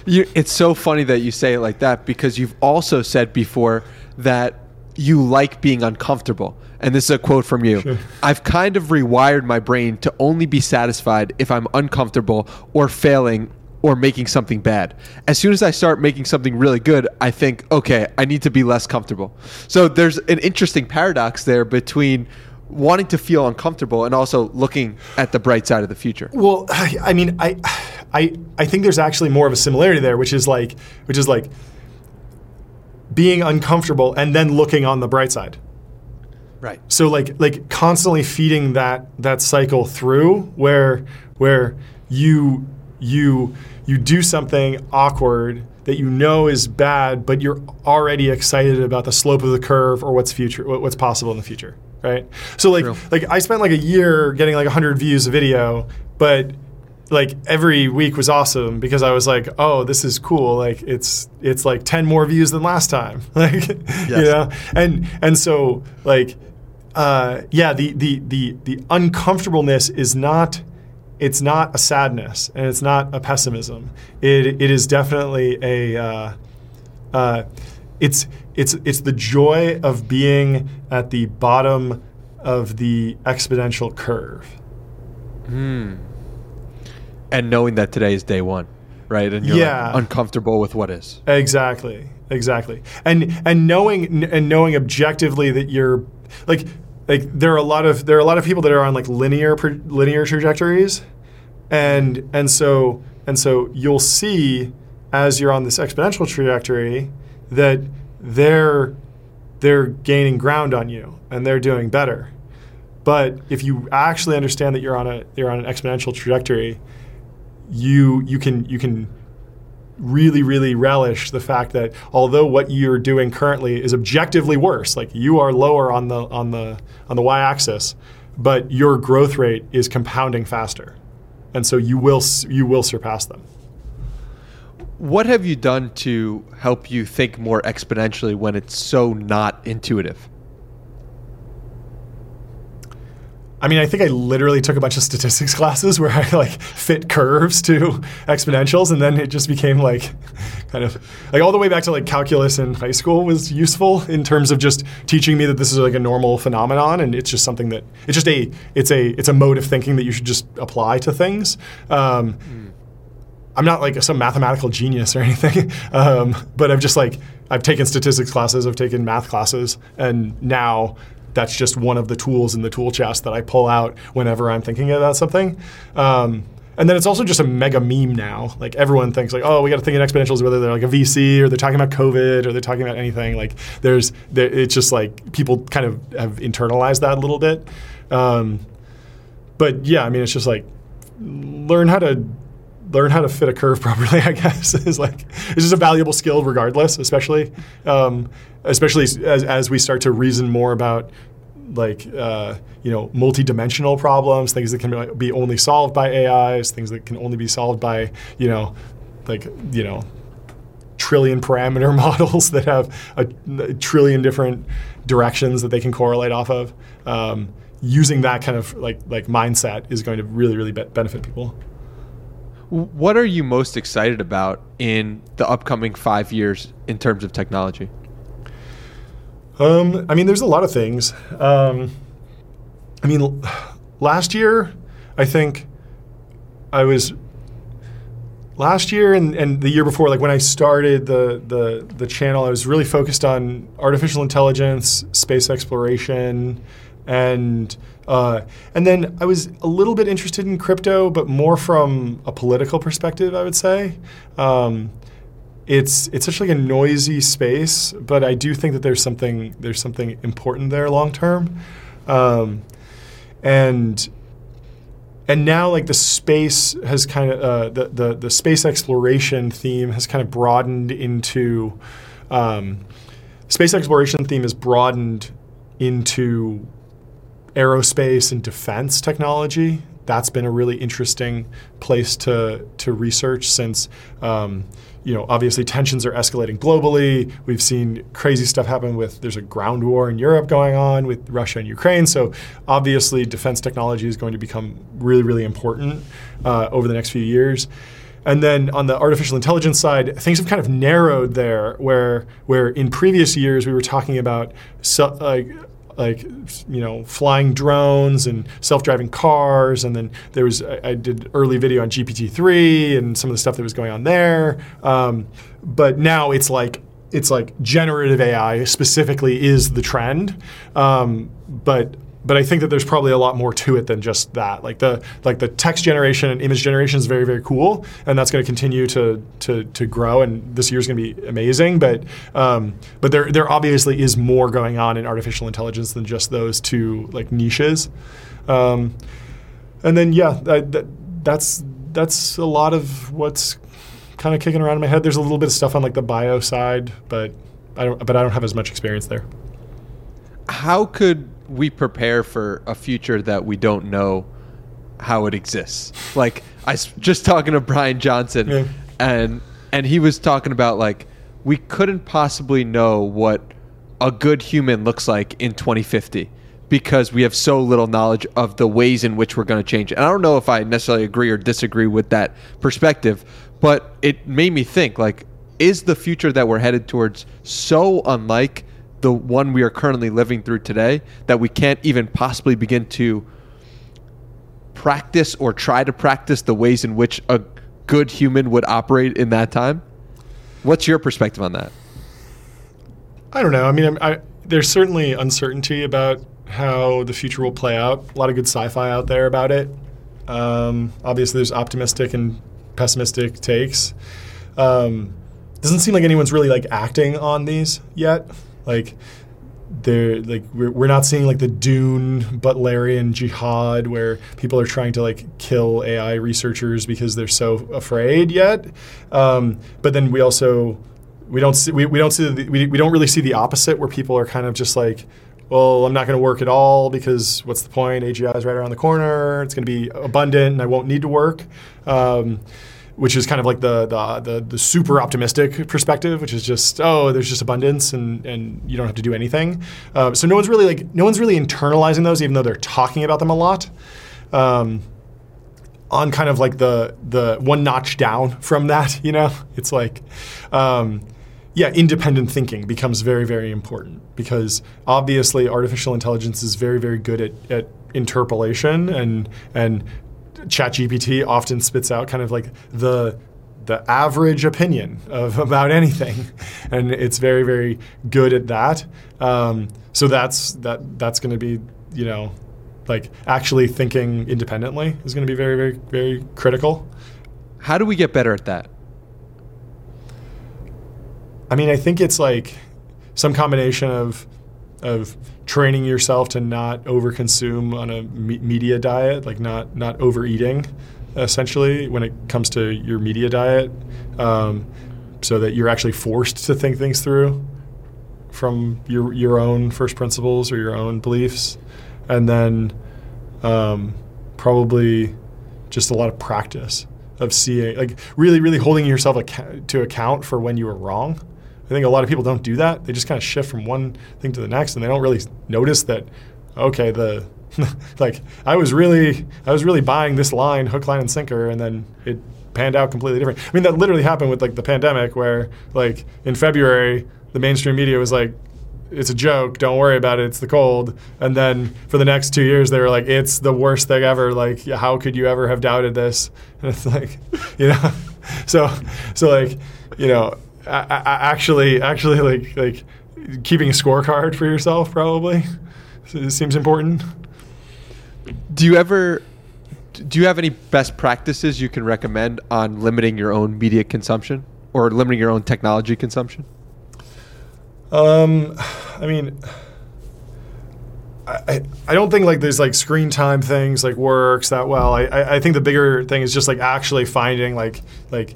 You, it's so funny that you say it like that because you've also said before that you like being uncomfortable. And this is a quote from you. I've kind of rewired my brain to only be satisfied if I'm uncomfortable or failing or making something bad. As soon as I start making something really good, I think, okay, I need to be less comfortable. So there's an interesting paradox there between wanting to feel uncomfortable and also looking at the bright side of the future. Well, I I mean, I, I, I think there's actually more of a similarity there, which is like, which is like being uncomfortable and then looking on the bright side. Right. So like, like constantly feeding that that cycle through, where where you you you do something awkward that you know is bad, but you're already excited about the slope of the curve or what's future, what's possible in the future, right? So like, True. like I spent like a year getting like 100 views a video, but like every week was awesome because I was like, oh, this is cool. Like it's it's like 10 more views than last time. Like you know? And and so like uh, yeah, the the the the uncomfortableness is not it's not a sadness and it's not a pessimism. It it is definitely a uh, uh, it's it's it's the joy of being at the bottom of the exponential curve. Hmm. And knowing that today is day one, right? And you're Yeah. like uncomfortable with what is. Exactly. Exactly. And and knowing and knowing objectively that you're like like there are a lot of there are a lot of people that are on like linear linear trajectories and and so and so you'll see as you're on this exponential trajectory that they're they're gaining ground on you and they're doing better. But if you actually understand that you're on a you're on an exponential trajectory, you you can you can really really relish the fact that although what you're doing currently is objectively worse like you are lower on the on the on the y-axis but your growth rate is compounding faster and so you will you will surpass them What have you done to help you think more exponentially when it's so not intuitive? I mean, I think I literally took a bunch of statistics classes where I like fit curves to exponentials, and then it just became like kind of like all the way back to like calculus in high school was useful in terms of just teaching me that this is like a normal phenomenon, and it's just something that it's just a it's a it's a mode of thinking that you should just apply to things. Um, I'm not like some mathematical genius or anything, um, but I've just like I've taken statistics classes, I've taken math classes, and now that's just one of the tools in the tool chest that I pull out whenever I'm thinking about something. Um, and then it's also just a mega meme now. Like everyone thinks like, oh, we got to think in exponentials, whether they're like a VC or they're talking about COVID or they're talking about anything. Like there's, there, it's just like people kind of have internalized that a little bit. Um, but yeah, I mean, it's just like learn how to learn how to fit a curve properly. I guess is like it's just a valuable skill, regardless. Especially, um, especially as, as we start to reason more about like uh, you know multi-dimensional problems, things that can be only solved by AIs, things that can only be solved by you know like you know trillion parameter models that have a, a trillion different directions that they can correlate off of. Um, using that kind of like like mindset is going to really really be- benefit people. What are you most excited about in the upcoming five years in terms of technology? Um, I mean, there's a lot of things. Um, I mean, last year, I think I was last year and, and the year before, like when I started the, the the channel, I was really focused on artificial intelligence, space exploration, and uh, and then I was a little bit interested in crypto, but more from a political perspective, I would say. Um, it's it's such like a noisy space, but I do think that there's something there's something important there long term, um, and and now like the space has kind of uh, the, the the space exploration theme has kind of broadened into um, space exploration theme has broadened into aerospace and defense technology. That's been a really interesting place to to research since um, you know obviously tensions are escalating globally. We've seen crazy stuff happen with there's a ground war in Europe going on with Russia and Ukraine. So obviously defense technology is going to become really really important uh, over the next few years. And then on the artificial intelligence side, things have kind of narrowed there, where where in previous years we were talking about so, like like you know flying drones and self-driving cars. And then there was I, I did early video on GPT-3 and some of the stuff that was going on there. Um, but now it's like it's like generative AI specifically is the trend. Um, but but I think that there's probably a lot more to it than just that. Like the like the text generation and image generation is very very cool, and that's going to continue to to to grow. And this year's going to be amazing. But um, but there there obviously is more going on in artificial intelligence than just those two like niches. Um, and then yeah, that, that's that's a lot of what's kind of kicking around in my head. There's a little bit of stuff on like the bio side, but I don't but I don't have as much experience there. How could we prepare for a future that we don't know how it exists? Like I was just talking to Bryan Johnson, Yeah. and and he was talking about like we couldn't possibly know what a good human looks like in 2050 because we have so little knowledge of the ways in which we're going to change. And I don't know if I necessarily agree or disagree with that perspective, but it made me think like is the future that we're headed towards so unlike the one we are currently living through today that we can't even possibly begin to practice or try to practice the ways in which a good human would operate in that time? What's your perspective on that? I don't know. I mean, I, there's certainly uncertainty about how the future will play out. A lot of good sci-fi out there about it. Um, obviously, there's optimistic and pessimistic takes. Um, doesn't seem like anyone's really like acting on these yet. Like they're like we're, we're not seeing like the Dune Butlerian jihad where people are trying to like kill AI researchers because they're so afraid yet. Um, but then we also we don't see we, we don't see the, we, we don't really see the opposite where people are kind of just like well i'm not going to work at all because what's the point? Agi is right around the corner. It's going to be abundant and i won't need to work. Um, which is kind of like the, the, the the super optimistic perspective, which is just oh, there's just abundance and and you don't have to do anything. Uh, so no one's really like no one's really internalizing those, even though they're talking about them a lot. Um, on kind of like the the one notch down from that, you know, it's like. Um, yeah, independent thinking becomes very, very important because obviously artificial intelligence is very, very good at, at interpolation and and ChatGPT often spits out kind of like the the average opinion of about anything, and it's very very good at that. Um, so that's that that's going to be you know like actually thinking independently is going to be very very very critical. How do we get better at that? I mean, I think it's like some combination of of training yourself to not overconsume on a me- media diet, like not not overeating, essentially when it comes to your media diet, um, so that you're actually forced to think things through from your your own first principles or your own beliefs, and then um, probably just a lot of practice of seeing, like really really holding yourself ac- to account for when you were wrong I think a lot of people don't do that. They just kind of shift from one thing to the next, and they don't really notice that. Okay, the like I was really I was really buying this line hook, line, and sinker, and then it panned out completely different. I mean, that literally happened with like the pandemic, where like in February the mainstream media was like, it's a joke. Don't worry about it. It's the cold. And then for the next two years, they were like, it's the worst thing ever. Like, how could you ever have doubted this? And it's like, you know, so so like, you know, actually actually like like keeping a scorecard for yourself probably seems important. Do you ever do you have any best practices you can recommend on limiting your own media consumption or limiting your own technology consumption? Um, I mean, I, I don't think like there's like screen time things like works that well. I, I think the bigger thing is just like actually finding like like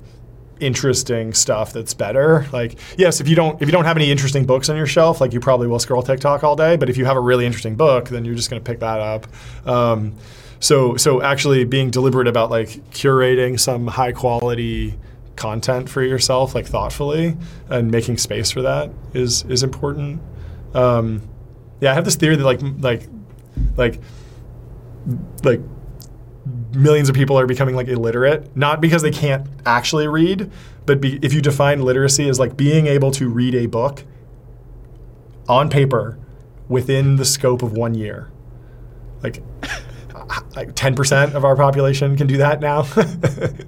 interesting stuff that's better. Like, yes, if you don't if you don't have any interesting books on your shelf, like you probably will scroll TikTok all day. But if you have a really interesting book, then you're just going to pick that up. Um, so so actually being deliberate about like curating some high quality content for yourself, like thoughtfully, and making space for that is is important. Um, yeah, I have this theory that like like like like millions of people are becoming like illiterate, not because they can't actually read, but be, if you define literacy as like being able to read a book on paper within the scope of one year, like like 10% of our population can do that now.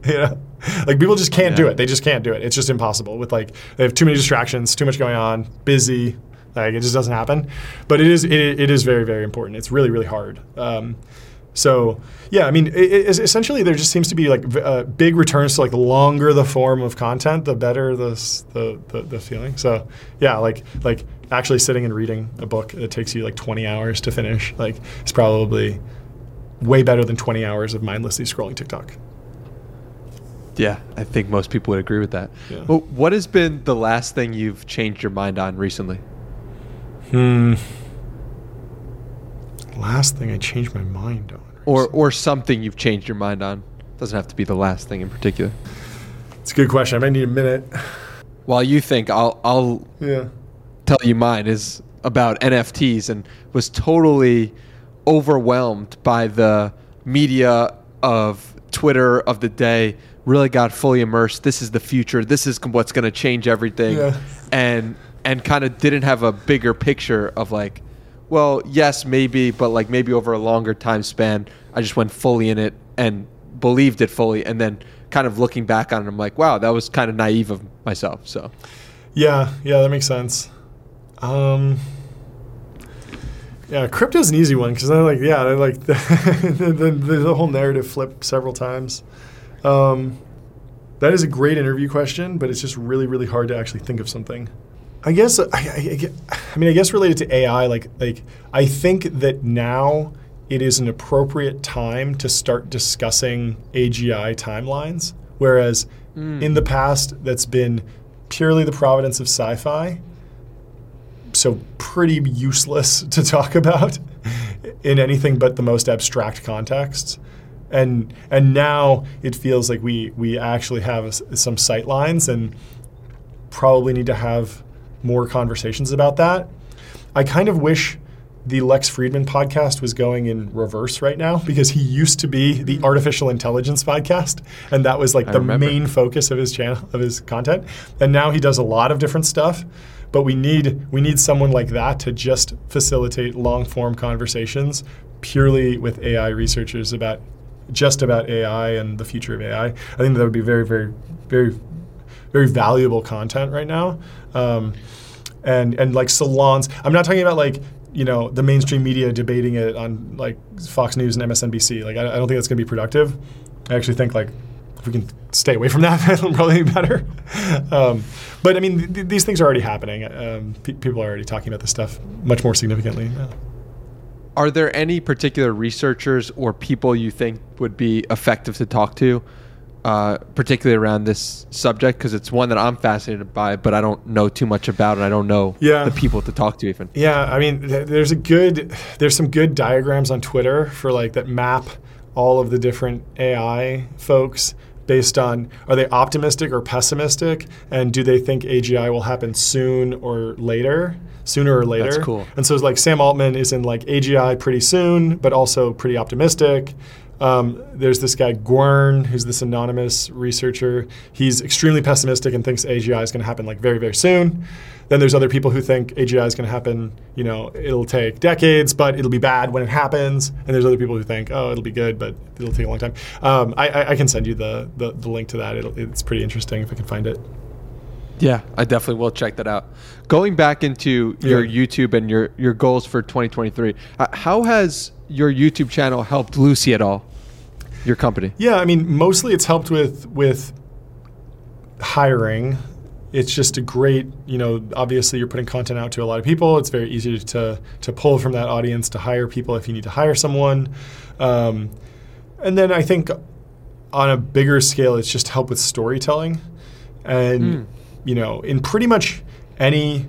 you know? Like people just can't yeah. do it. They just can't do it. It's just impossible with like they have too many distractions, too much going on, busy. Like it just doesn't happen. But it is it, it is very very important. It's really really hard. Um, so yeah, I mean, it, it, essentially there just seems to be like uh, big returns to like the longer the form of content, the better the, the, the the feeling. So yeah, like like actually sitting and reading a book that takes you like 20 hours to finish, like it's probably way better than 20 hours of mindlessly scrolling TikTok. Yeah, I think most people would agree with that. Yeah. Well, what has been the last thing you've changed your mind on recently? Hmm. Last thing I changed my mind on or or something you've changed your mind on. Doesn't have to be the last thing in particular. It's a good question. I may need a minute. While you think, I'll I'll yeah. tell you mine is about NFTs and was totally overwhelmed by the media of Twitter of the day. Really got fully immersed. This is the future. This is what's going to change everything. Yeah. And and kind of didn't have a bigger picture of like, well, yes, maybe, but like maybe over a longer time span, I just went fully in it and believed it fully, and then kind of looking back on it, I'm like, wow, that was kind of naive of myself. So, Yeah, yeah, that makes sense. Um, yeah, crypto's an easy one because I like, yeah, I like the, the, the, the whole narrative flipped several times. Um, that is a great interview question, but it's just really, really hard to actually think of something. I guess I, I, I mean I guess related to AI, like like I think that now it is an appropriate time to start discussing AGI timelines, whereas hmm. in the past that's been purely the providence of sci-fi. So pretty useless to talk about in anything but the most abstract contexts. And and now it feels like we we actually have some sight lines and probably need to have more conversations about that. I kind of wish the Lex Fridman podcast was going in reverse right now because he used to be the hmm. artificial intelligence podcast and that was like the remember. main focus of his channel of his content. And now he does a lot of different stuff, but we need we need someone like that to just facilitate long-form conversations purely with AI researchers about just about AI and the future of AI. I think that would be very very very very valuable content right now. Um, and and like salons. I'm not talking about like you know the mainstream media debating it on like Fox News and MSNBC. Like I, I don't think that's going to be productive. I actually think like if we can stay away from that, it'll probably be better. Um, but I mean, th- these things are already happening. Um, pe- people are already talking about this stuff much more significantly. Yeah. are there any particular researchers or people you think would be effective to talk to, uh, particularly around this subject? Because it's one that I'm fascinated by, but I don't know too much about, and I don't know Yeah. the people to talk to even. Yeah, I mean, th- there's a good, there's some good diagrams on Twitter for like that map all of the different AI folks based on are they optimistic or pessimistic, and do they think AGI will happen soon or later, sooner or later? That's cool. And so it's like Sam Altman is in like AGI pretty soon, but also pretty optimistic. Um, there's this guy Gwern, who's this anonymous researcher. He's extremely pessimistic and thinks AGI is going to happen like very, very soon. Then there's other people who think AGI is going to happen. You know, it'll take decades, but it'll be bad when it happens. And there's other people who think, oh, it'll be good, but it'll take a long time. Um, I, I, I can send you the, the, the link to that. It'll, it's pretty interesting if I can find it. Yeah, I definitely will check that out. Going back into your Yeah. YouTube and your, your goals for 2023, uh, how has your YouTube channel helped Lucy at all? Your company? Yeah, I mean, mostly it's helped with with hiring. It's just a great, you know, obviously you're putting content out to a lot of people. It's very easy to to pull from that audience to hire people if you need to hire someone. Um, and then I think on a bigger scale, it's just help with storytelling. And you know, in pretty much any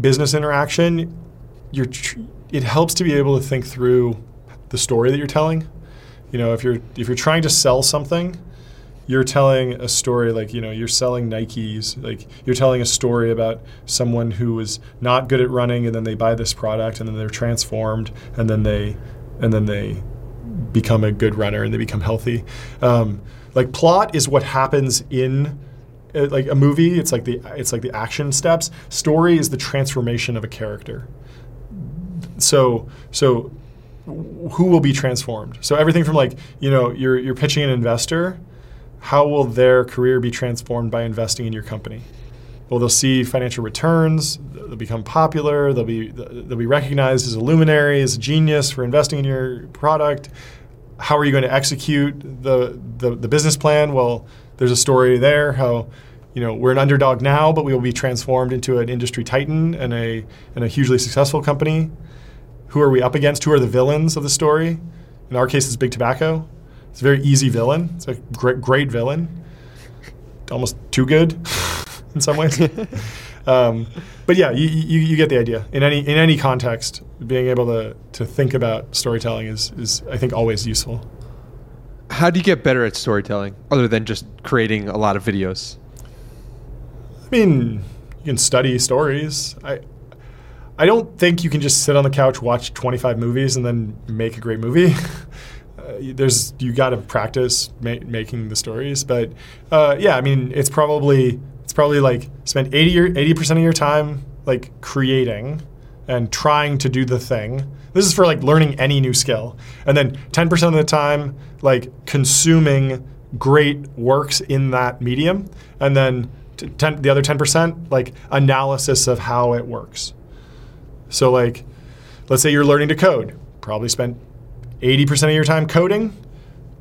business interaction, you're tr- it helps to be able to think through the story that you're telling. You know, if you're if you're trying to sell something, you're telling a story like you know you're selling Nikes. Like you're telling a story about someone who was not good at running, and then they buy this product, and then they're transformed, and then they and then they become a good runner and they become healthy. Um, like plot is what happens in uh, like a movie. It's like the it's like the action steps. Story is the transformation of a character. So so who will be transformed? So everything from like you know you're you're pitching an investor. How will their career be transformed by investing in your company? Well, they'll see financial returns. They'll become popular. They'll be they'll be recognized as a luminary, as a genius for investing in your product. How are you going to execute the, the the business plan? Well, there's a story there. How you know we're an underdog now, but we will be transformed into an industry titan and a and a hugely successful company. Who are we up against? Who are the villains of the story? In our case, it's Big Tobacco. It's a very easy villain. It's a great, great villain. Almost too good in some ways. um, but yeah, you, you, you get the idea. In any in any context, being able to, to think about storytelling is, is I think always useful. How do you get better at storytelling other than just creating a lot of videos? I mean, you can study stories. I I don't think you can just sit on the couch, watch 25 movies, and then make a great movie. uh, there's you got to practice ma- making the stories, but uh, yeah, I mean, it's probably it's probably like spend 80 80 percent of your time like creating and trying to do the thing. This is for like learning any new skill. And then 10% of the time like consuming great works in that medium and then t- 10, the other 10% like analysis of how it works. So like let's say you're learning to code, probably spend 80% of your time coding,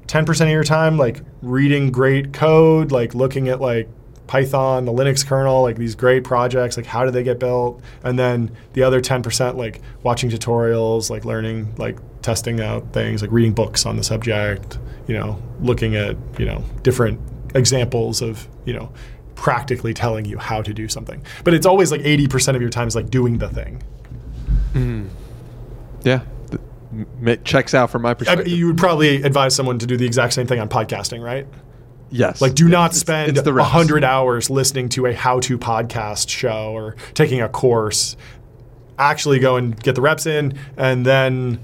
10% of your time like reading great code, like looking at like Python, the Linux kernel, like these great projects, like how do they get built? And then the other 10% like watching tutorials, like learning, like testing out things, like reading books on the subject, you know, looking at, you know, different examples of, you know, practically telling you how to do something. But it's always like 80% of your time is like doing the thing. Mm-hmm. Yeah. It checks out from my I, perspective. you would probably advise someone to do the exact same thing on podcasting, right? yes. Like, do Yeah, not spend it's the a hundred hours listening to a how-to podcast show or taking a course. Actually, go and get the reps in, and then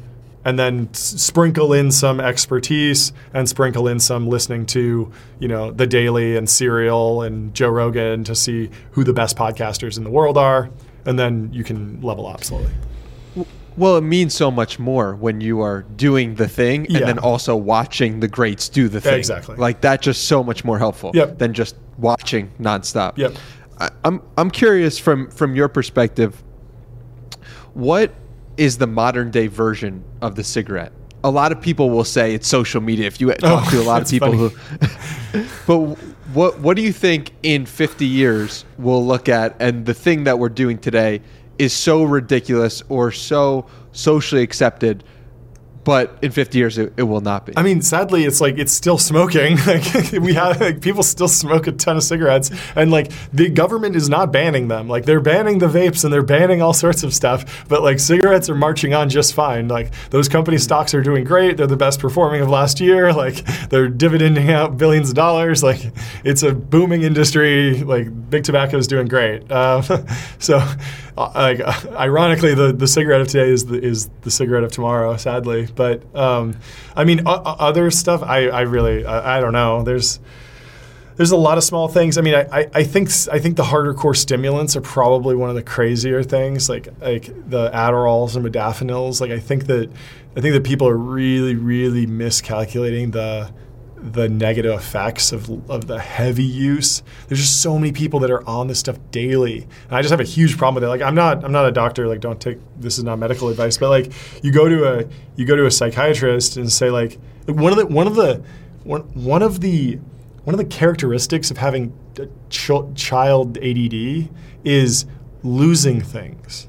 and then sprinkle in some expertise and sprinkle in some listening to you know the Daily and Serial and Joe Rogan to see who the best podcasters in the world are, and then you can level up slowly. Well, it means so much more when you are doing the thing and Yeah. then also watching the greats do the thing. Exactly. Like that just so much more helpful Yep. than just watching nonstop. Yep. I, I'm I'm curious from from your perspective, what is the modern day version of the cigarette? A lot of people will say it's social media. If you talk Oh, to a lot of people funny. who, but what what do you think in 50 years we'll look at and the thing that we're doing today is so ridiculous or so socially accepted, but in 50 years it, it will not be. I mean, sadly, it's like it's still smoking. Like we have like, people still smoke a ton of cigarettes, and like the government is not banning them. Like they're banning the vapes and they're banning all sorts of stuff. But like cigarettes are marching on just fine. Like those company stocks are doing great. They're the best performing of last year. Like they're dividending out billions of dollars. Like it's a booming industry. Like big tobacco is doing great. Um, so, uh, like ironically, the the cigarette of today is the is the cigarette of tomorrow. Sadly, but um, I mean, o- other stuff. I I really I, I don't know. There's there's a lot of small things. I mean, I, I, think I think the harder core stimulants are probably one of the crazier things, like like the Adderalls and modafinils. Like I think that I think that people are really really miscalculating the the negative effects of, of the heavy use. There's just so many people that are on this stuff daily, and I just have a huge problem with it. Like I'm not I'm not a doctor. Like don't take this is not medical advice, but like you go to a you go to a psychiatrist and say like, one of the one of the one, one of the one of the characteristics of having ch- child ADD is losing things.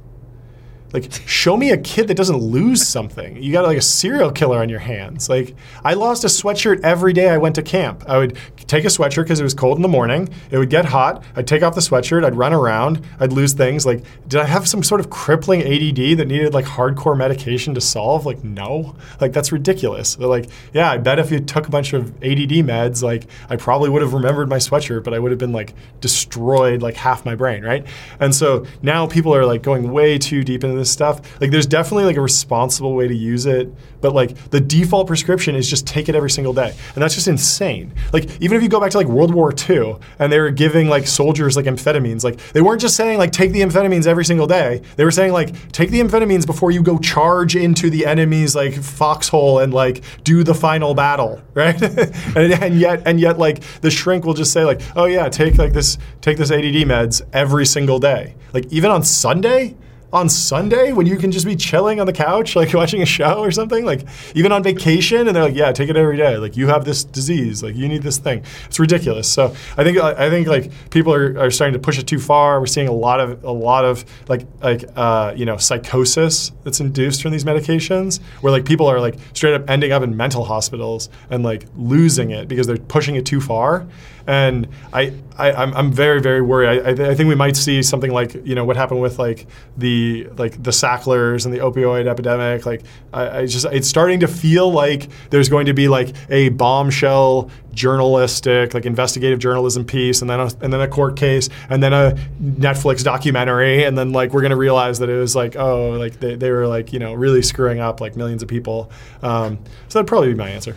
Like, show me a kid that doesn't lose something. You got like a serial killer on your hands. Like, I lost a sweatshirt every day I went to camp. I would take a sweatshirt because it was cold in the morning. It would get hot. I'd take off the sweatshirt. I'd run around. I'd lose things. Like, did I have some sort of crippling ADD that needed like hardcore medication to solve? Like, no. Like, that's ridiculous. They're like, yeah, I bet if you took a bunch of ADD meds, like, I probably would have remembered my sweatshirt, but I would have been like destroyed like half my brain, right? And so now people are like going way too deep into this stuff. Like, there's definitely like a responsible way to use it, but like the default prescription is just take it every single day, and that's just insane. Like, even if you go back to like World War II and they were giving like soldiers like amphetamines, like they weren't just saying like take the amphetamines every single day. They were saying like take the amphetamines before you go charge into the enemy's like foxhole and like do the final battle, right? and, and yet and yet like the shrink will just say like, oh yeah, take like this take this ADD meds every single day, like even on Sunday on Sunday when you can just be chilling on the couch, like watching a show or something, like even on vacation, and they're like, "Yeah, take it every day. Like you have this disease, like you need this thing." It's ridiculous. So I think I think like people are, are starting to push it too far. We're seeing a lot of a lot of like like uh, you know psychosis that's induced from these medications, where like people are like straight up ending up in mental hospitals and like losing it because they're pushing it too far. And I, I I'm, I'm very very worried. I, I, th- I think we might see something like you know what happened with like the like the Sacklers and the opioid epidemic. Like I, I just it's starting to feel like there's going to be like a bombshell journalistic like investigative journalism piece and then a, and then a court case and then a Netflix documentary and then like we're gonna realize that it was like oh like they, they were like you know really screwing up like millions of people. Um, so that'd probably be my answer.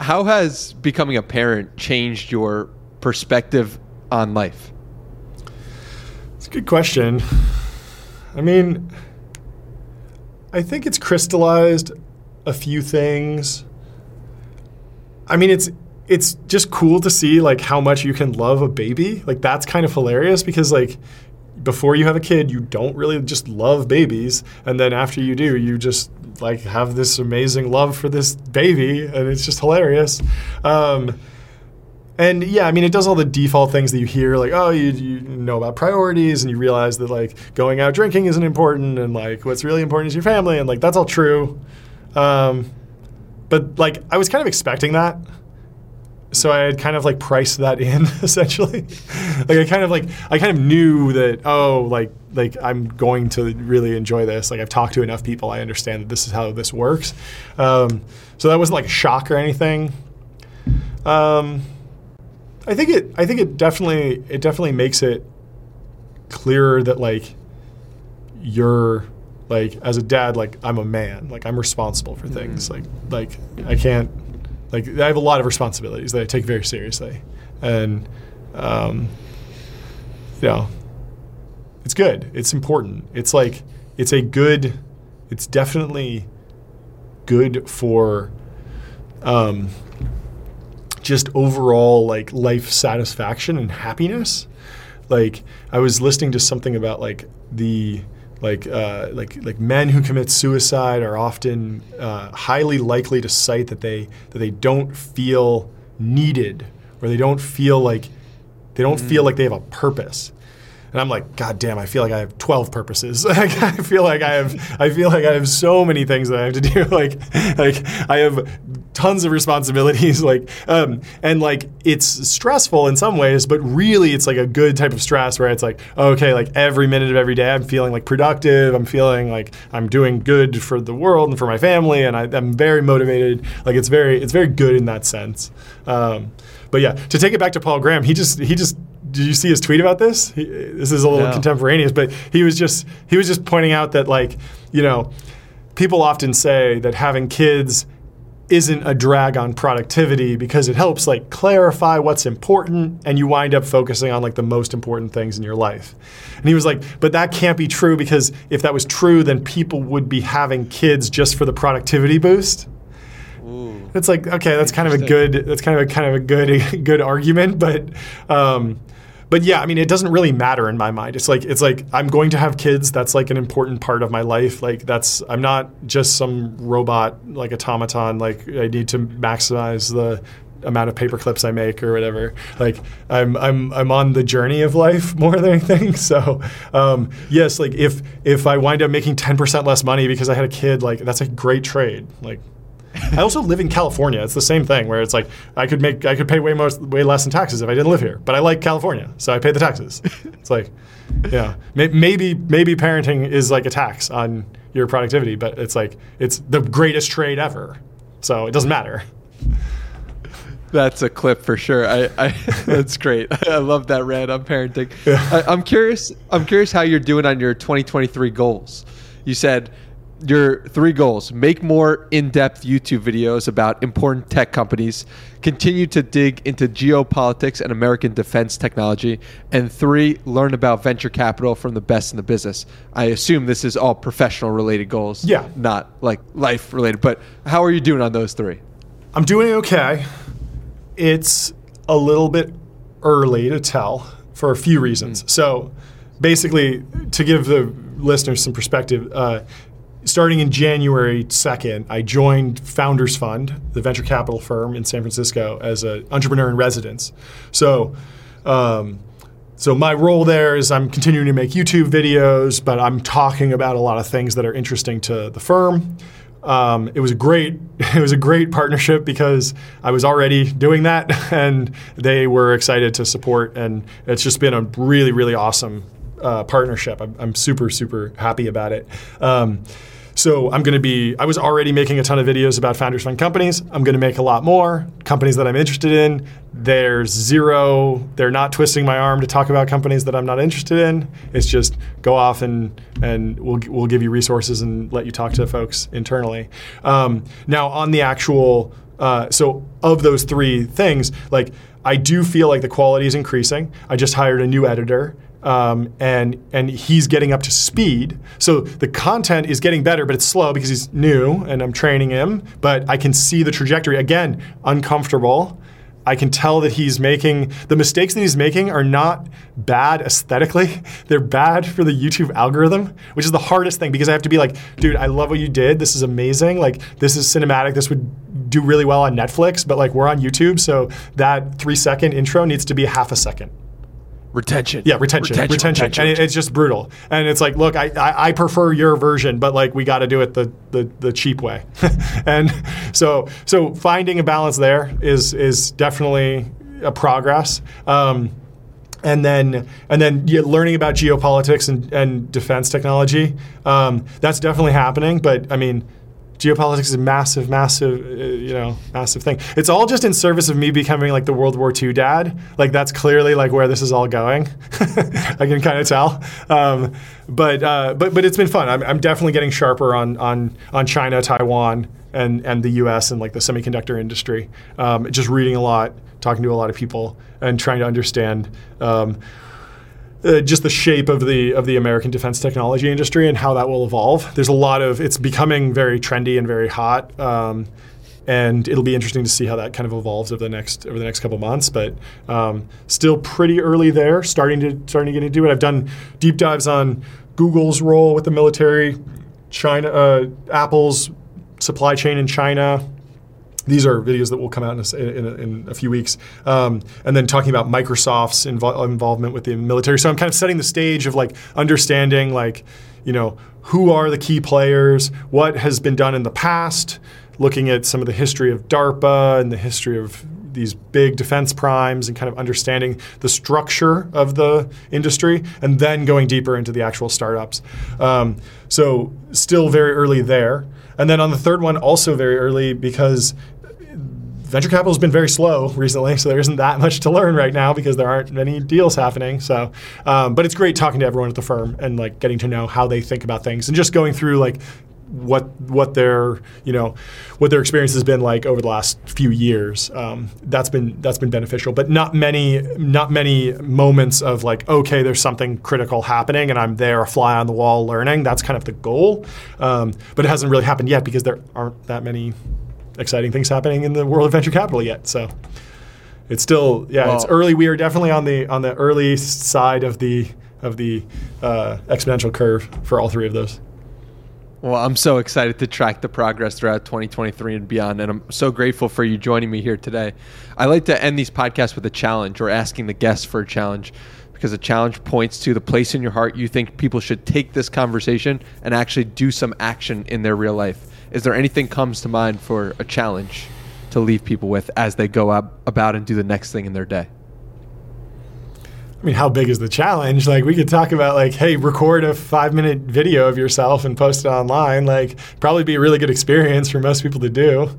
How has becoming a parent changed your perspective on life? It's a good question. I mean, I think it's crystallized a few things. I mean, it's it's just cool to see like how much you can love a baby. Like that's kind of hilarious because like before you have a kid, you don't really just love babies, and then after you do, you just like have this amazing love for this baby, and it's just hilarious. Um, and yeah, I mean, it does all the default things that you hear, like, oh, you, you know about priorities, and you realize that like going out drinking isn't important, and like what's really important is your family, and like that's all true. Um, but like, I was kind of expecting that so I had kind of like priced that in essentially. like I kind of like I kind of knew that oh like like I'm going to really enjoy this. Like I've talked to enough people, I understand that this is how this works. Um, so that wasn't like a shock or anything. Um, I think it I think it definitely it definitely makes it clearer that like you're like as a dad like I'm a man like I'm responsible for things mm. like like I can't like I have a lot of responsibilities that I take very seriously, and um, you know, it's good. It's important. It's like it's a good. It's definitely good for um, just overall like life satisfaction and happiness. Like I was listening to something about like the like uh, like like men who commit suicide are often uh, highly likely to cite that they that they don't feel needed or they don't feel like they don't mm. feel like they have a purpose. And I'm like, God damn, I feel like I have 12 purposes. I feel like I have, I feel like I have so many things that I have to do. like, like I have tons of responsibilities. like, um, and like it's stressful in some ways, but really it's like a good type of stress where it's like, okay, like every minute of every day I'm feeling like productive. I'm feeling like I'm doing good for the world and for my family, and I, am very motivated. Like it's very, it's very good in that sense. Um, but yeah, to take it back to Paul Graham, he just, he just did you see his tweet about this? He, this is a little contemporaneous, but he was just he was just pointing out that like you know people often say that having kids isn't a drag on productivity because it helps like clarify what's important and you wind up focusing on like the most important things in your life. And he was like, but that can't be true because if that was true, then people would be having kids just for the productivity boost. Ooh, it's like okay, that's kind of a good that's kind of a kind of a good good argument, but um, but yeah, I mean, it doesn't really matter in my mind. It's like it's like I'm going to have kids. That's like an important part of my life. Like that's I'm not just some robot like automaton. Like I need to maximize the amount of paper clips I make or whatever. Like I'm I'm I'm on the journey of life more than anything. So um, yes, like if if I wind up making ten percent less money because I had a kid, like that's a great trade. Like I also live in California. It's the same thing where it's like I could make I could pay way most way less in taxes if I didn't live here. But I like California, so I pay the taxes. It's like, yeah, maybe maybe parenting is like a tax on your productivity, but it's like it's the greatest trade ever. So it doesn't matter. That's a clip for sure. I, I that's great. I love that rant on parenting. Yeah. I, I'm curious. I'm curious how you're doing on your 2023 goals. You said your three goals. Make more in-depth youtube videos about important tech companies. Continue to dig into geopolitics and american defense technology. And three learn about venture capital from the best in the business. I assume this is all professional related goals yeah. not like life related but how are you doing on those three? I'm doing okay. It's a little bit early to tell for a few reasons. Mm. so basically to give the listeners some perspective uh, starting in January 2nd, I joined Founders Fund, the venture capital firm in San Francisco, as an entrepreneur in residence. So, um, so my role there is I'm continuing to make YouTube videos, but I'm talking about a lot of things that are interesting to the firm. Um, it was a great it was a great partnership because I was already doing that, and they were excited to support, and it's just been a really really awesome uh, partnership. I'm, I'm, super super happy about it. Um, so I'm going to be, I was already making a ton of videos about founders fund companies. I'm going to make a lot more companies that I'm interested in. There's zero, they're not twisting my arm to talk about companies that I'm not interested in. It's just go off and, and we'll, we'll give you resources and let you talk to folks internally. Um, now, on the actual uh, so of those three things, like I do feel like the quality is increasing. I just hired a new editor. Um, and and he's getting up to speed. So the content is getting better, but it's slow because he's new, and I'm training him. But I can see the trajectory. Again, uncomfortable. I can tell that he's making the mistakes that he's making are not bad aesthetically. They're bad for the YouTube algorithm, which is the hardest thing because I have to be like, dude, I love what you did. This is amazing. Like, this is cinematic. This would do really well on Netflix, but like, we're on YouTube. So that three second intro needs to be half a second. Retention. Yeah, retention, retention, and it, it's just brutal. And it's like, look, I, I, I prefer your version, but like we got to do it the, the the cheap way. and so so finding a balance there is is definitely a progress. Um, and then and then yeah, learning about geopolitics and, and defense technology, um, that's definitely happening. But I mean, geopolitics is a massive, massive, uh, you know, massive thing. It's all just in service of me becoming like the World War II dad. Like that's clearly like where this is all going. I can kind of tell. Um, but uh, but but it's been fun. I'm, I'm definitely getting sharper on on on China, Taiwan, and and the U.S. and like the semiconductor industry. Um, just reading a lot, talking to a lot of people, and trying to understand. Um, uh, just the shape of the of the American defense technology industry and how that will evolve. There's a lot of it's becoming very trendy and very hot, um, and it'll be interesting to see how that kind of evolves over the next over the next couple months. But um, still pretty early there, starting to starting to get into it. I've done deep dives on Google's role with the military, China, uh, Apple's supply chain in China, these are videos that will come out in a, in a, in a few weeks. Um, and then talking about Microsoft's invo- involvement with the military. So I'm kind of setting the stage of like understanding like, you know, who are the key players, what has been done in the past, looking at some of the history of DARPA and the history of these big defense primes and kind of understanding the structure of the industry and then going deeper into the actual startups. Um, so still very early there. And then on the third one, also very early because venture capital has been very slow recently, so there isn't that much to learn right now because there aren't many deals happening. So, um, but it's great talking to everyone at the firm and like getting to know how they think about things and just going through like what what their you know what their experience has been like over the last few years. Um, that's been that's been beneficial, but not many not many moments of like okay, there's something critical happening and I'm there, a fly on the wall, learning. That's kind of the goal, um, but it hasn't really happened yet because there aren't that many exciting things happening in the world of venture capital yet. So it's still yeah, well, it's early. We are definitely on the on the early side of the of the uh, exponential curve for all three of those. Well, I'm so excited to track the progress throughout 2023 and beyond, and I'm so grateful for you joining me here today. I like to end these podcasts with a challenge or asking the guests for a challenge because a challenge points to the place in your heart you think people should take this conversation and actually do some action in their real life. Is there anything comes to mind for a challenge to leave people with as they go up about and do the next thing in their day? I mean, how big is the challenge? Like, we could talk about like, hey, record a five minute video of yourself and post it online. Like, probably be a really good experience for most people to do.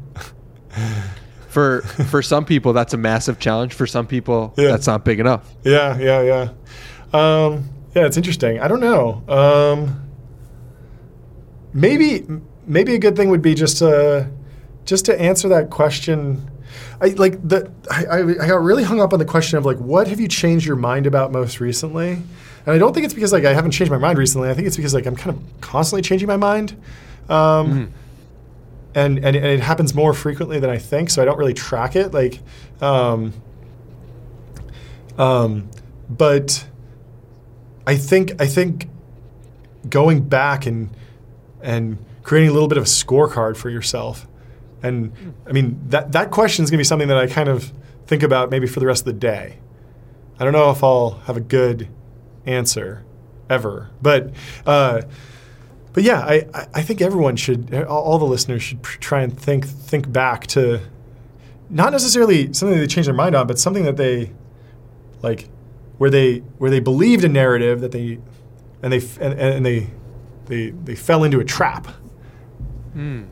for for some people, that's a massive challenge. For some people, yeah. that's not big enough. Yeah, yeah, yeah. Um, yeah, it's interesting. I don't know. Um, maybe maybe a good thing would be just to just to answer that question. I like the I, I got really hung up on the question of like what have you changed your mind about most recently? And I don't think it's because like I haven't changed my mind recently. I think it's because like I'm kind of constantly changing my mind. Um, mm. and, and, and it happens more frequently than I think, so I don't really track it. Like, um, um, but I think I think going back and and creating a little bit of a scorecard for yourself. And I mean, that, that question is going to be something that I kind of think about maybe for the rest of the day. I don't know if I'll have a good answer ever, but uh, but yeah, I, I think everyone should, all the listeners should try and think think back to not necessarily something they changed their mind on, but something that they like where they where they believed a narrative that they and they and, and they they they fell into a trap Mm.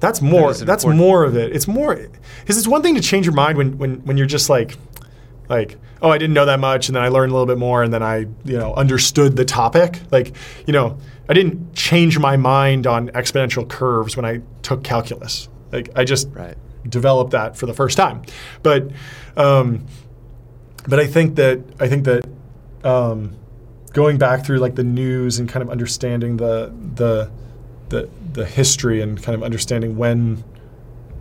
That's more. That that's important. more of it. It's more because it's one thing to change your mind when, when when you're just like, like, oh, I didn't know that much, and then I learned a little bit more, and then I, you know, understood the topic. Like, you know, I didn't change my mind on exponential curves when I took calculus. Like I just Right. developed that for the first time. But um, but I think that I think that um, going back through like the news and kind of understanding the the the the history and kind of understanding when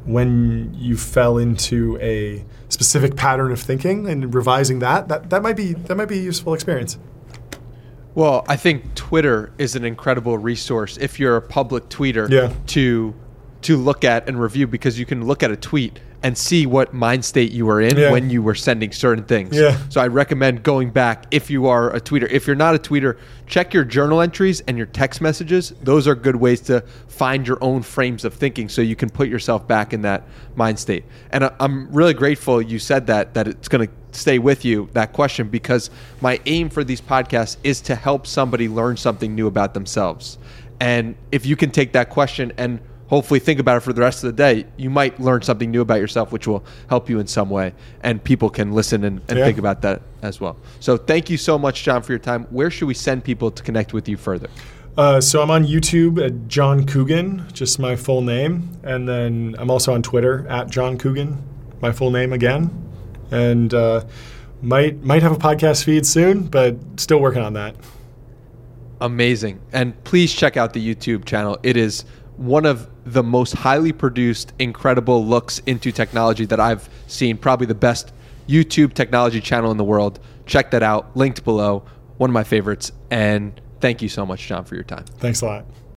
when you fell into a specific pattern of thinking and revising that that that might be that might be a useful experience. Well, I think Twitter is an incredible resource if you're a public tweeter Yeah. to to look at and review because you can look at a tweet and see what mind state you were in Yeah. when you were sending certain things. Yeah. So I recommend going back if you are a tweeter. If you're not a tweeter, check your journal entries and your text messages. Those are good ways to find your own frames of thinking so you can put yourself back in that mind state. And I'm really grateful you said that that it's going to stay with you that question because my aim for these podcasts is to help somebody learn something new about themselves. And if you can take that question and hopefully think about it for the rest of the day, you might learn something new about yourself, which will help you in some way. And people can listen and, and Yeah. think about that as well. So thank you so much, John, for your time. Where should we send people to connect with you further? Uh, so I'm on YouTube at John Coogan, just my full name, and then I'm also on Twitter at John Coogan, my full name again, and uh, might might have a podcast feed soon, but still working on that. Amazing. And please check out the YouTube channel. It is one of the most highly produced, incredible looks into technology that I've seen. Probably the best YouTube technology channel in the world. Check that out. Linked below. One of my favorites. And thank you so much, John, for your time. Thanks a lot.